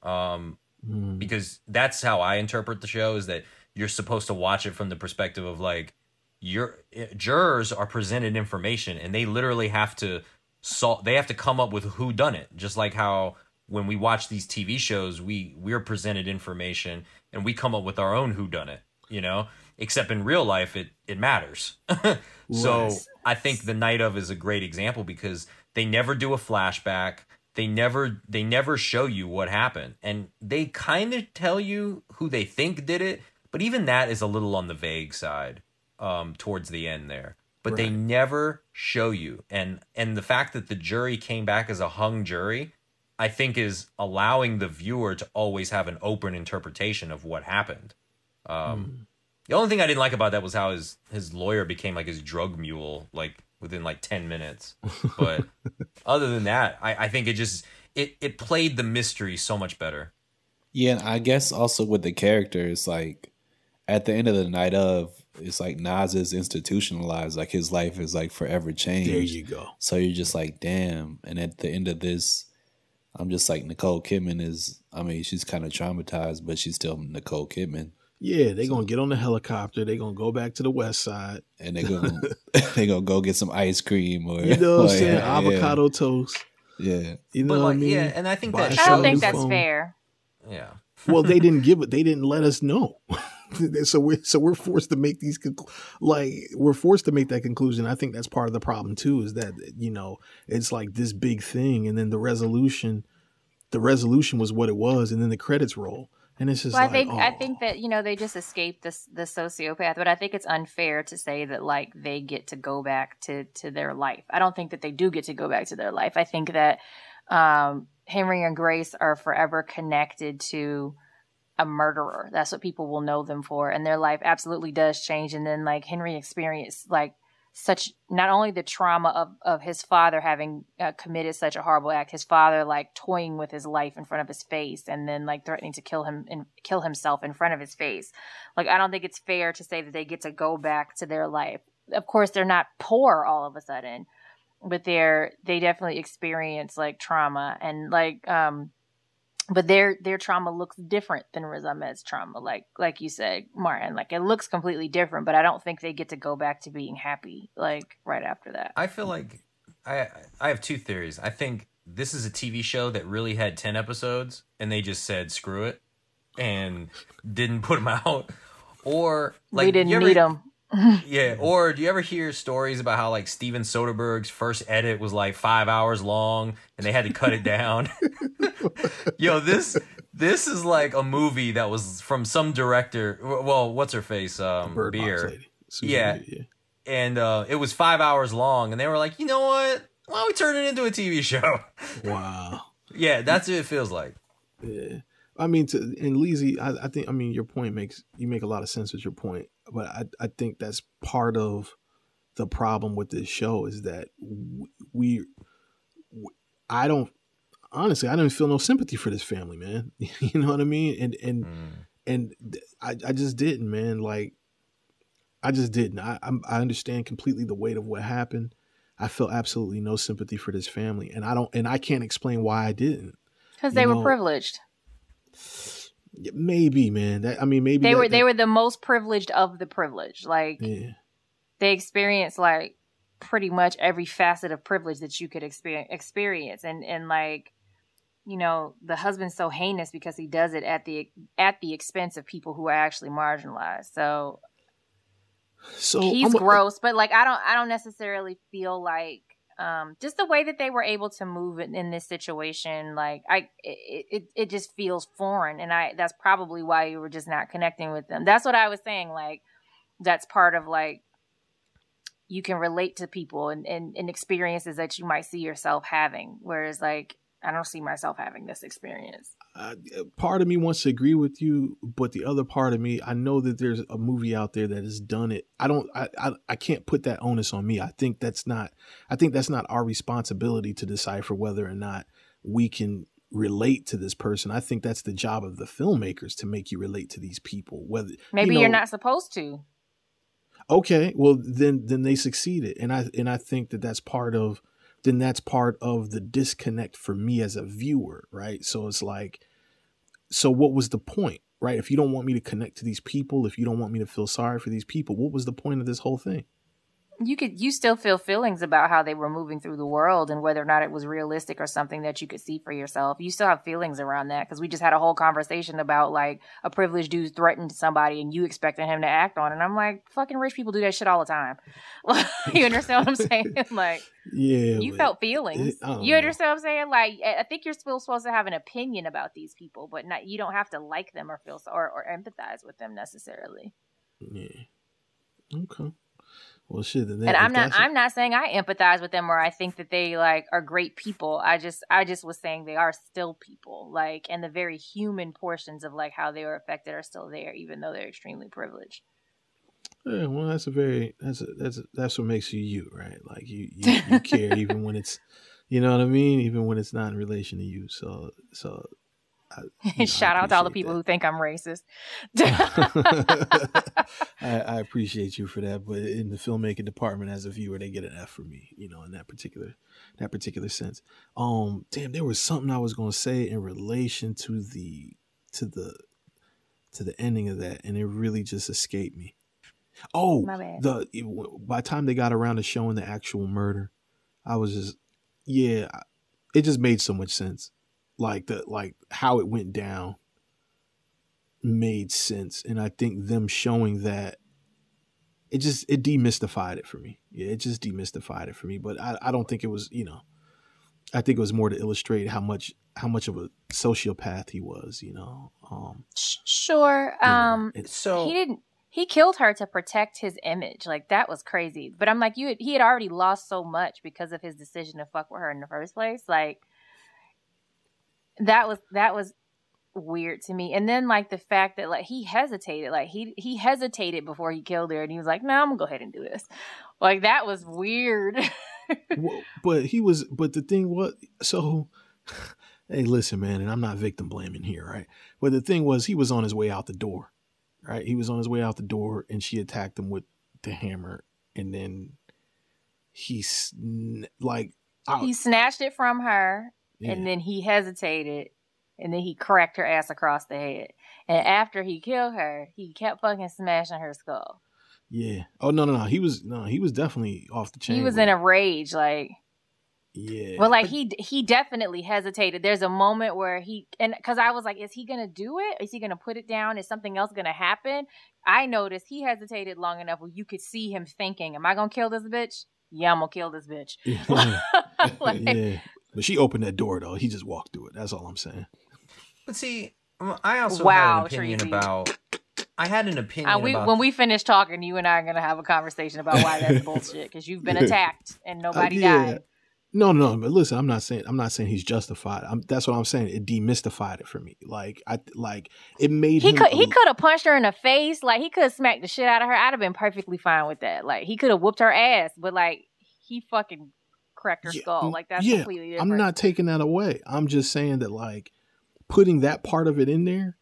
um, Mm. because that's how I interpret the show. Is that you're supposed to watch it from the perspective of like your jurors are presented information, and they literally have to solve. They have to come up with who done it, just like how when we watch these TV shows, we we're presented information and we come up with our own who done it. You know, except in real life, it it matters. [laughs] so. I think the night of is a great example because they never do a flashback. They never they never show you what happened, and they kind of tell you who they think did it. But even that is a little on the vague side um, towards the end there. But they never show you, and and the fact that the jury came back as a hung jury, I think is allowing the viewer to always have an open interpretation of what happened. Um, The only thing I didn't like about that was how his his lawyer became like his drug mule, like within like ten minutes. But [laughs] other than that, I, I think it just it it played the mystery so much better. Yeah, and I guess also with the characters, like at the end of the night of, it's like Nas is institutionalized, like his life is like forever changed. there you go. So you're just like, damn. And at the end of this, I'm just like Nicole Kidman is. I mean, she's kind of traumatized, but she's still Nicole Kidman, Yeah, they're gonna get on the helicopter. They're gonna go back to the west side. and they're gonna [laughs] [laughs] they gonna go get some ice cream or You know what I'm like, [laughs] saying? yeah, Avocado toast. Yeah, You know But what I mean? yeah, and I think Buy that a I don't think that's phone. fair. yeah. well, they didn't give it. They didn't let us know. [laughs] so we're so we're forced to make these conclu- like we're forced to make that conclusion. I think that's part of the problem too. Is that you know it's like this big thing, and then the resolution, the resolution was what it was, and then the credits roll, and it's just Well, I like, think I oh. think that you know they just escaped this the sociopath, but I think it's unfair to say that like they get to go back to to their life. I don't think that they do get to go back to their life. I think that um, Henry and Grace are forever connected to a murderer. That's what people will know them for, and their life absolutely does change. And then like Henry experienced like such not only the trauma of of his father having uh, committed such a horrible act, his father like toying with his life in front of his face, and then like threatening to kill him and kill himself in front of his face. Like I don't think it's fair to say that they get to go back to their life. Of course, they're not poor all of a sudden, but they're they definitely experience like trauma and like um but their their trauma looks different than Riz Ahmed's trauma like like you said Martin. Like it looks completely different but I don't think they get to go back to being happy like right after that. I feel like I I have two theories. I think this is a TV show that really had 10 episodes and they just said screw it and didn't [laughs] put them out. Or like we didn't ever- need them Yeah, [laughs] or do you ever hear stories about how like Steven Soderbergh's first edit was like 5 hours long and they had to cut it down? [laughs] Yo, this this is like a movie that was from some director. Well, what's her face? Um Bird Bier. lady. Yeah. Bier, yeah. and uh, it was five hours long, and they were like, you know what? Why don't we turn it into a TV show? [laughs] Wow. yeah, that's what it feels like. Yeah. I mean, to and Leezy, I, I think I mean your point makes you make a lot of sense with your point, but I I think that's part of the problem with this show is that we, we I don't honestly I don't feel no sympathy for this family, man. [laughs] you know what I mean? And and mm. and I I just didn't, man. Like I just didn't. I I'm, I understand completely the weight of what happened. I felt absolutely no sympathy for this family, and I don't, and I can't explain why I didn't. Because they know, were privileged. Maybe, man. That I mean, maybe they that, were they were the most privileged of the privileged. Like, yeah. they experienced like pretty much every facet of privilege that you could experience. Experience, and and like, you know, the husband's so heinous because he does it at the at the expense of people who are actually marginalized. So so he's gross, but like I don't I don't necessarily feel like um just the way that they were able to move it in this situation like I it, it it just feels foreign and I that's probably why you were just not connecting with them. That's what I was saying like that's part of like you can relate to people and, and, and experiences that you might see yourself having whereas like I don't see myself having this experience. Uh, part of me wants to agree with you, but the other part of me, I know that there's a movie out there that has done it. I don't, I, I, I can't put that onus on me. I think that's not, I think that's not our responsibility to decipher whether or not we can relate to this person. I think that's the job of the filmmakers to make you relate to these people. Whether maybe you are not supposed to. Okay, well then, then they succeeded, and I, and I think that that's part of then that's part of the disconnect for me as a viewer, right? So it's like, so what was the point, right? If you don't want me to connect to these people, if you don't want me to feel sorry for these people, what was the point of this whole thing? You could you still feel feelings about how they were moving through the world and whether or not it was realistic or something that you could see for yourself. You still have feelings around that because we just had a whole conversation about like a privileged dude threatened somebody and you expecting him to act on it. And I'm like, fucking rich people do that shit all the time. [laughs] you understand what I'm saying? [laughs] like, yeah, you felt feelings. It, you understand what I'm saying? Like, I think you're still supposed to have an opinion about these people, but not you don't have to like them or feel or, or empathize with them necessarily. Yeah. Okay. Well, shit. And I'm not. I'm not saying I empathize with them or I think that they like are great people. I just, I just was saying they are still people. Like, and the very human portions of like how they were affected are still there, even though they're extremely privileged. Yeah, well, that's a very that's a, that's a, that's what makes you you, right? Like you you, you care [laughs] even when it's, you know what I mean, even when it's not in relation to you. So so I, [laughs] Shout out to all the people that. who think I'm racist. [laughs] [laughs] I, I, appreciate you for that, but in the filmmaking department, as a viewer, they get an F from me. You know, in that particular that particular sense. Um, damn, there was something I was going to say in relation to the to the to the ending of that, and it really just escaped me. Oh, the by the time they got around to showing the actual murder, I was just yeah, it just made so much sense like the like how it went down made sense. And i think them showing that it just it demystified it for me. Yeah it just demystified it for me. But i, I don't think it was you know i think it was more to illustrate how much how much of a sociopath he was you know um sure um know, so he didn't he killed her to protect his image. Like that was crazy. But i'm like you he had already lost so much because of his decision to fuck with her in the first place. Like that was that was weird to me. And then like the fact that like he hesitated, like he he hesitated before he killed her, and he was like, "No, nah, I'm gonna go ahead and do this." Like that was weird. [laughs] well, but he was. But the thing was, so [laughs] hey, listen, man, and I'm not victim blaming here, right? But the thing was, he was on his way out the door, right? He was on his way out the door, and she attacked him with the hammer, and then he's like. He snatched it from her yeah. And then he hesitated and then he cracked her ass across the head. And after he killed her, he kept fucking smashing her skull. Yeah. Oh no no no. He was no. He was definitely off the chain. He was in a rage, like. Yeah. Well, like he he definitely hesitated. There's a moment where he and because I was like, is he gonna do it? Is he gonna put it down? Is something else gonna happen? I noticed he hesitated long enough where you could see him thinking, "Am I gonna kill this bitch? Yeah, I'm gonna kill this bitch." [laughs] [laughs] like, [laughs] yeah. But she opened that door though. He just walked through it. That's all I'm saying. But see, I also wow, have an opinion Tracy. about I had an opinion Uh, we, about when we finish talking, you and I are gonna have a conversation about why that's bullshit because you've been [laughs] attacked and nobody Uh, yeah. died. No, no, but listen, I'm not saying I'm not saying he's justified. I'm, that's what I'm saying. It demystified it for me. Like I like it made He him could he could have punched her in the face, like he could have smacked the shit out of her. I'd have been perfectly fine with that. Like he could have whooped her ass, but like he fucking cracked her Yeah, skull. mm, Like that's yeah, completely different. I'm not taking that away. I'm just saying that like putting that part of it in there,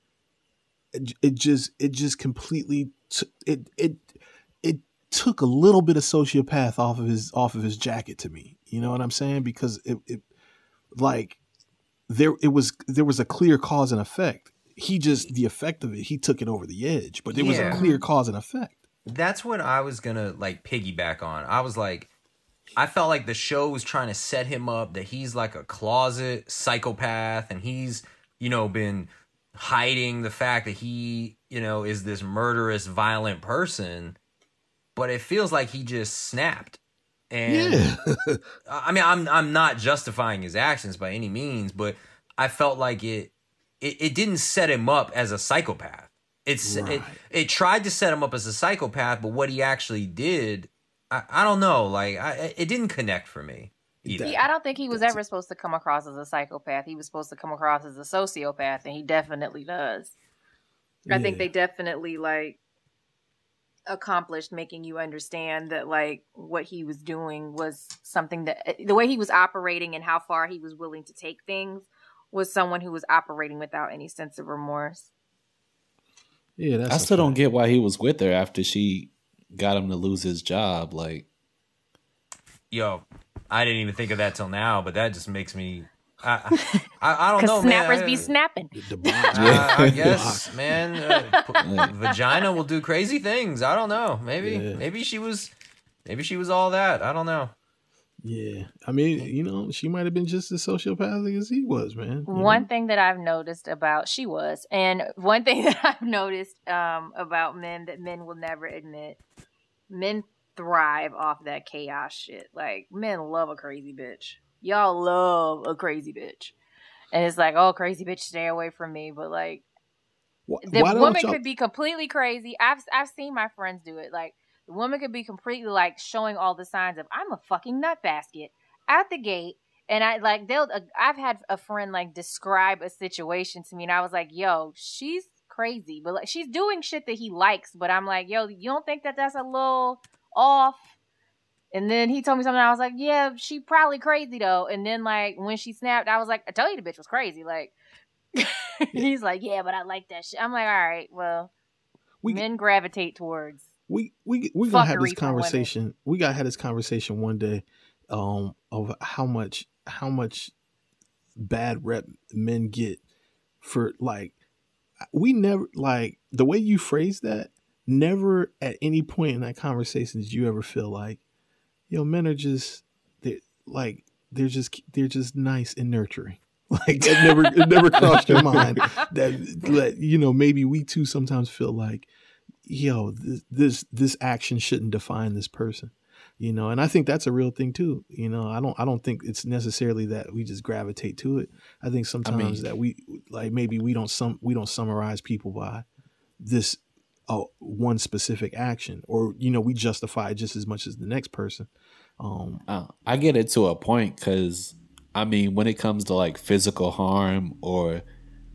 it, it just it just completely t- it it it took a little bit of sociopath off of his off of his jacket to me. You know what I'm saying? Because it, it like there it was there was a clear cause and effect. He just the effect of it, he took it over the edge. But there was a clear cause and effect. that's what I was gonna like piggyback on. I was like, I felt like the show was trying to set him up that he's like a closet psychopath and he's, you know, been hiding the fact that he, you know, is this murderous, violent person. But it feels like he just snapped. And yeah. [laughs] I mean, I'm I'm not justifying his actions by any means, but I felt like it it, it didn't set him up as a psychopath. It's it, it tried to set him up as a psychopath, but what he actually did, I, I don't know. Like, I, it didn't connect for me. Either. See, I don't think he was ever supposed to come across as a psychopath. He was supposed to come across as a sociopath, and he definitely does. I think they definitely like accomplished making you understand that like what he was doing was something that eh, the way he was operating and how far he was willing to take things was someone who was operating without any sense of remorse. Yeah, that's I a still don't get why he was with her after she got him to lose his job. Like, Yo, I didn't even think of that till now, but that just makes me. I I, [laughs] I don't know, Because man. snappers be snapping. The box. Uh, I [laughs] guess, man. Uh, [laughs] p- Yeah. vagina will do crazy things. I don't know. Maybe, Yeah. maybe she was, maybe she was all that. I don't know. Yeah, I mean, you know, she might have been just as sociopathic as he was, man. One know? thing that I've noticed about she was, and one thing that I've noticed um, about men that men will never admit, men thrive off that chaos shit. Like men love a crazy bitch. Y'all love a crazy bitch, and it's like, oh, crazy bitch, stay away from me. But like, Wh- the woman could be completely crazy. I've I've seen my friends do it. Like the woman could be completely like showing all the signs of I'm a fucking nut basket at the gate. And I like they'll. Uh, I've had a friend like describe a situation to me, and I was like, "Yo, she's crazy, but like she's doing shit that he likes." But I'm like, "Yo, you don't think that that's a little off?" And then he told me something. I was like, "Yeah, she probably crazy though." And then like when she snapped, I was like, "I told you the bitch was crazy." Like [laughs] he's like, "Yeah, but I like that shit." I'm like, "All right, well, we men gravitate towards." we we we gonna have this conversation. We gotta have this conversation one day, um, of how much how much bad rep men get for like we never like the way you phrase that. Never at any point in that conversation did you ever feel like, yo, men are just they're like they're just they're just nice and nurturing. [laughs] Like that never it never crossed your mind that that you know maybe we too sometimes feel like yo this, this this action shouldn't define this person you know and i think that's a real thing too you know i don't i don't think it's necessarily that we just gravitate to it i think sometimes mean- that we like maybe we don't sum we don't summarize people by this uh, one specific action or you know we justify it just as much as the next person um uh, I get it to a point because, I mean, when it comes to like physical harm or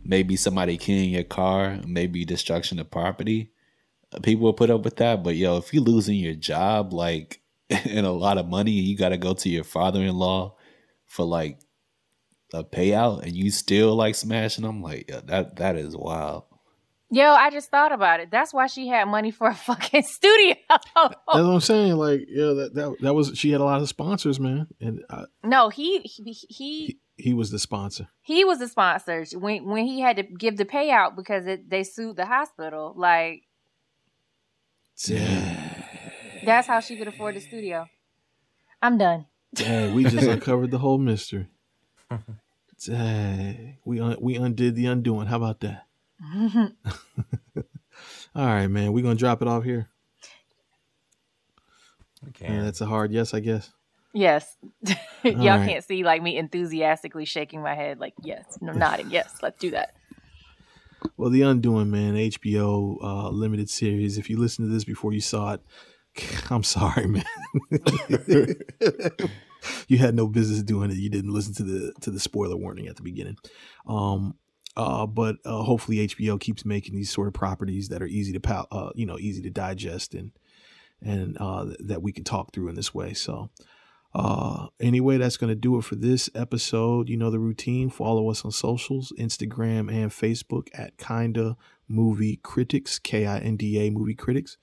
maybe somebody keying your car, maybe destruction of property, uh, people will put up with that. But yo, if you're losing your job, like, [laughs] and a lot of money, and you got to go to your father in law for like a payout, and you still like smashing them, like, yeah, that that is wild. Yo, I just thought about it. That's why she had money for a [laughs] fucking studio. that's what i'm saying like yeah that, that that was she had a lot of sponsors man and uh, no, he he he he, he was the sponsor he was the sponsor when when he had to give the payout because it, they sued the hospital. Like yeah that's how she could afford the studio. I'm done. Dang, we just [laughs] uncovered the whole mystery. [laughs] Dang, we un- we undid the undoing. How about that? [laughs] All right, man. We're gonna drop it off here. Okay. Yeah, that's a hard yes, I guess. yes, y'all right. can't see like me enthusiastically shaking my head. Like yes, no, nodding. Yes, let's do that. Well, The Undoing, man, HBO uh, limited series. If you listen to this before you saw it, [laughs] I'm sorry, man. you had no business doing it. You didn't listen to the to the spoiler warning at the beginning. Um, uh, but uh, hopefully HBO keeps making these sort of properties that are easy to uh, you know, easy to digest and and uh, that we can talk through in this way. So, uh, anyway, that's going to do it for this episode. You know the routine. Follow us on socials, Instagram and Facebook at Kinda Movie Critics, K I N D A Movie Critics,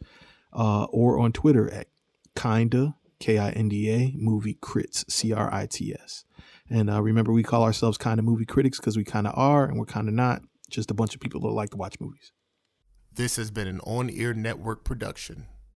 uh, or on Twitter at Kinda K I N D A Movie Crits, C R I T S. And uh, remember, we call ourselves kind of movie critics because we kind of are and we're kind of not. Just a bunch of people that like to watch movies. This has been an on air network production.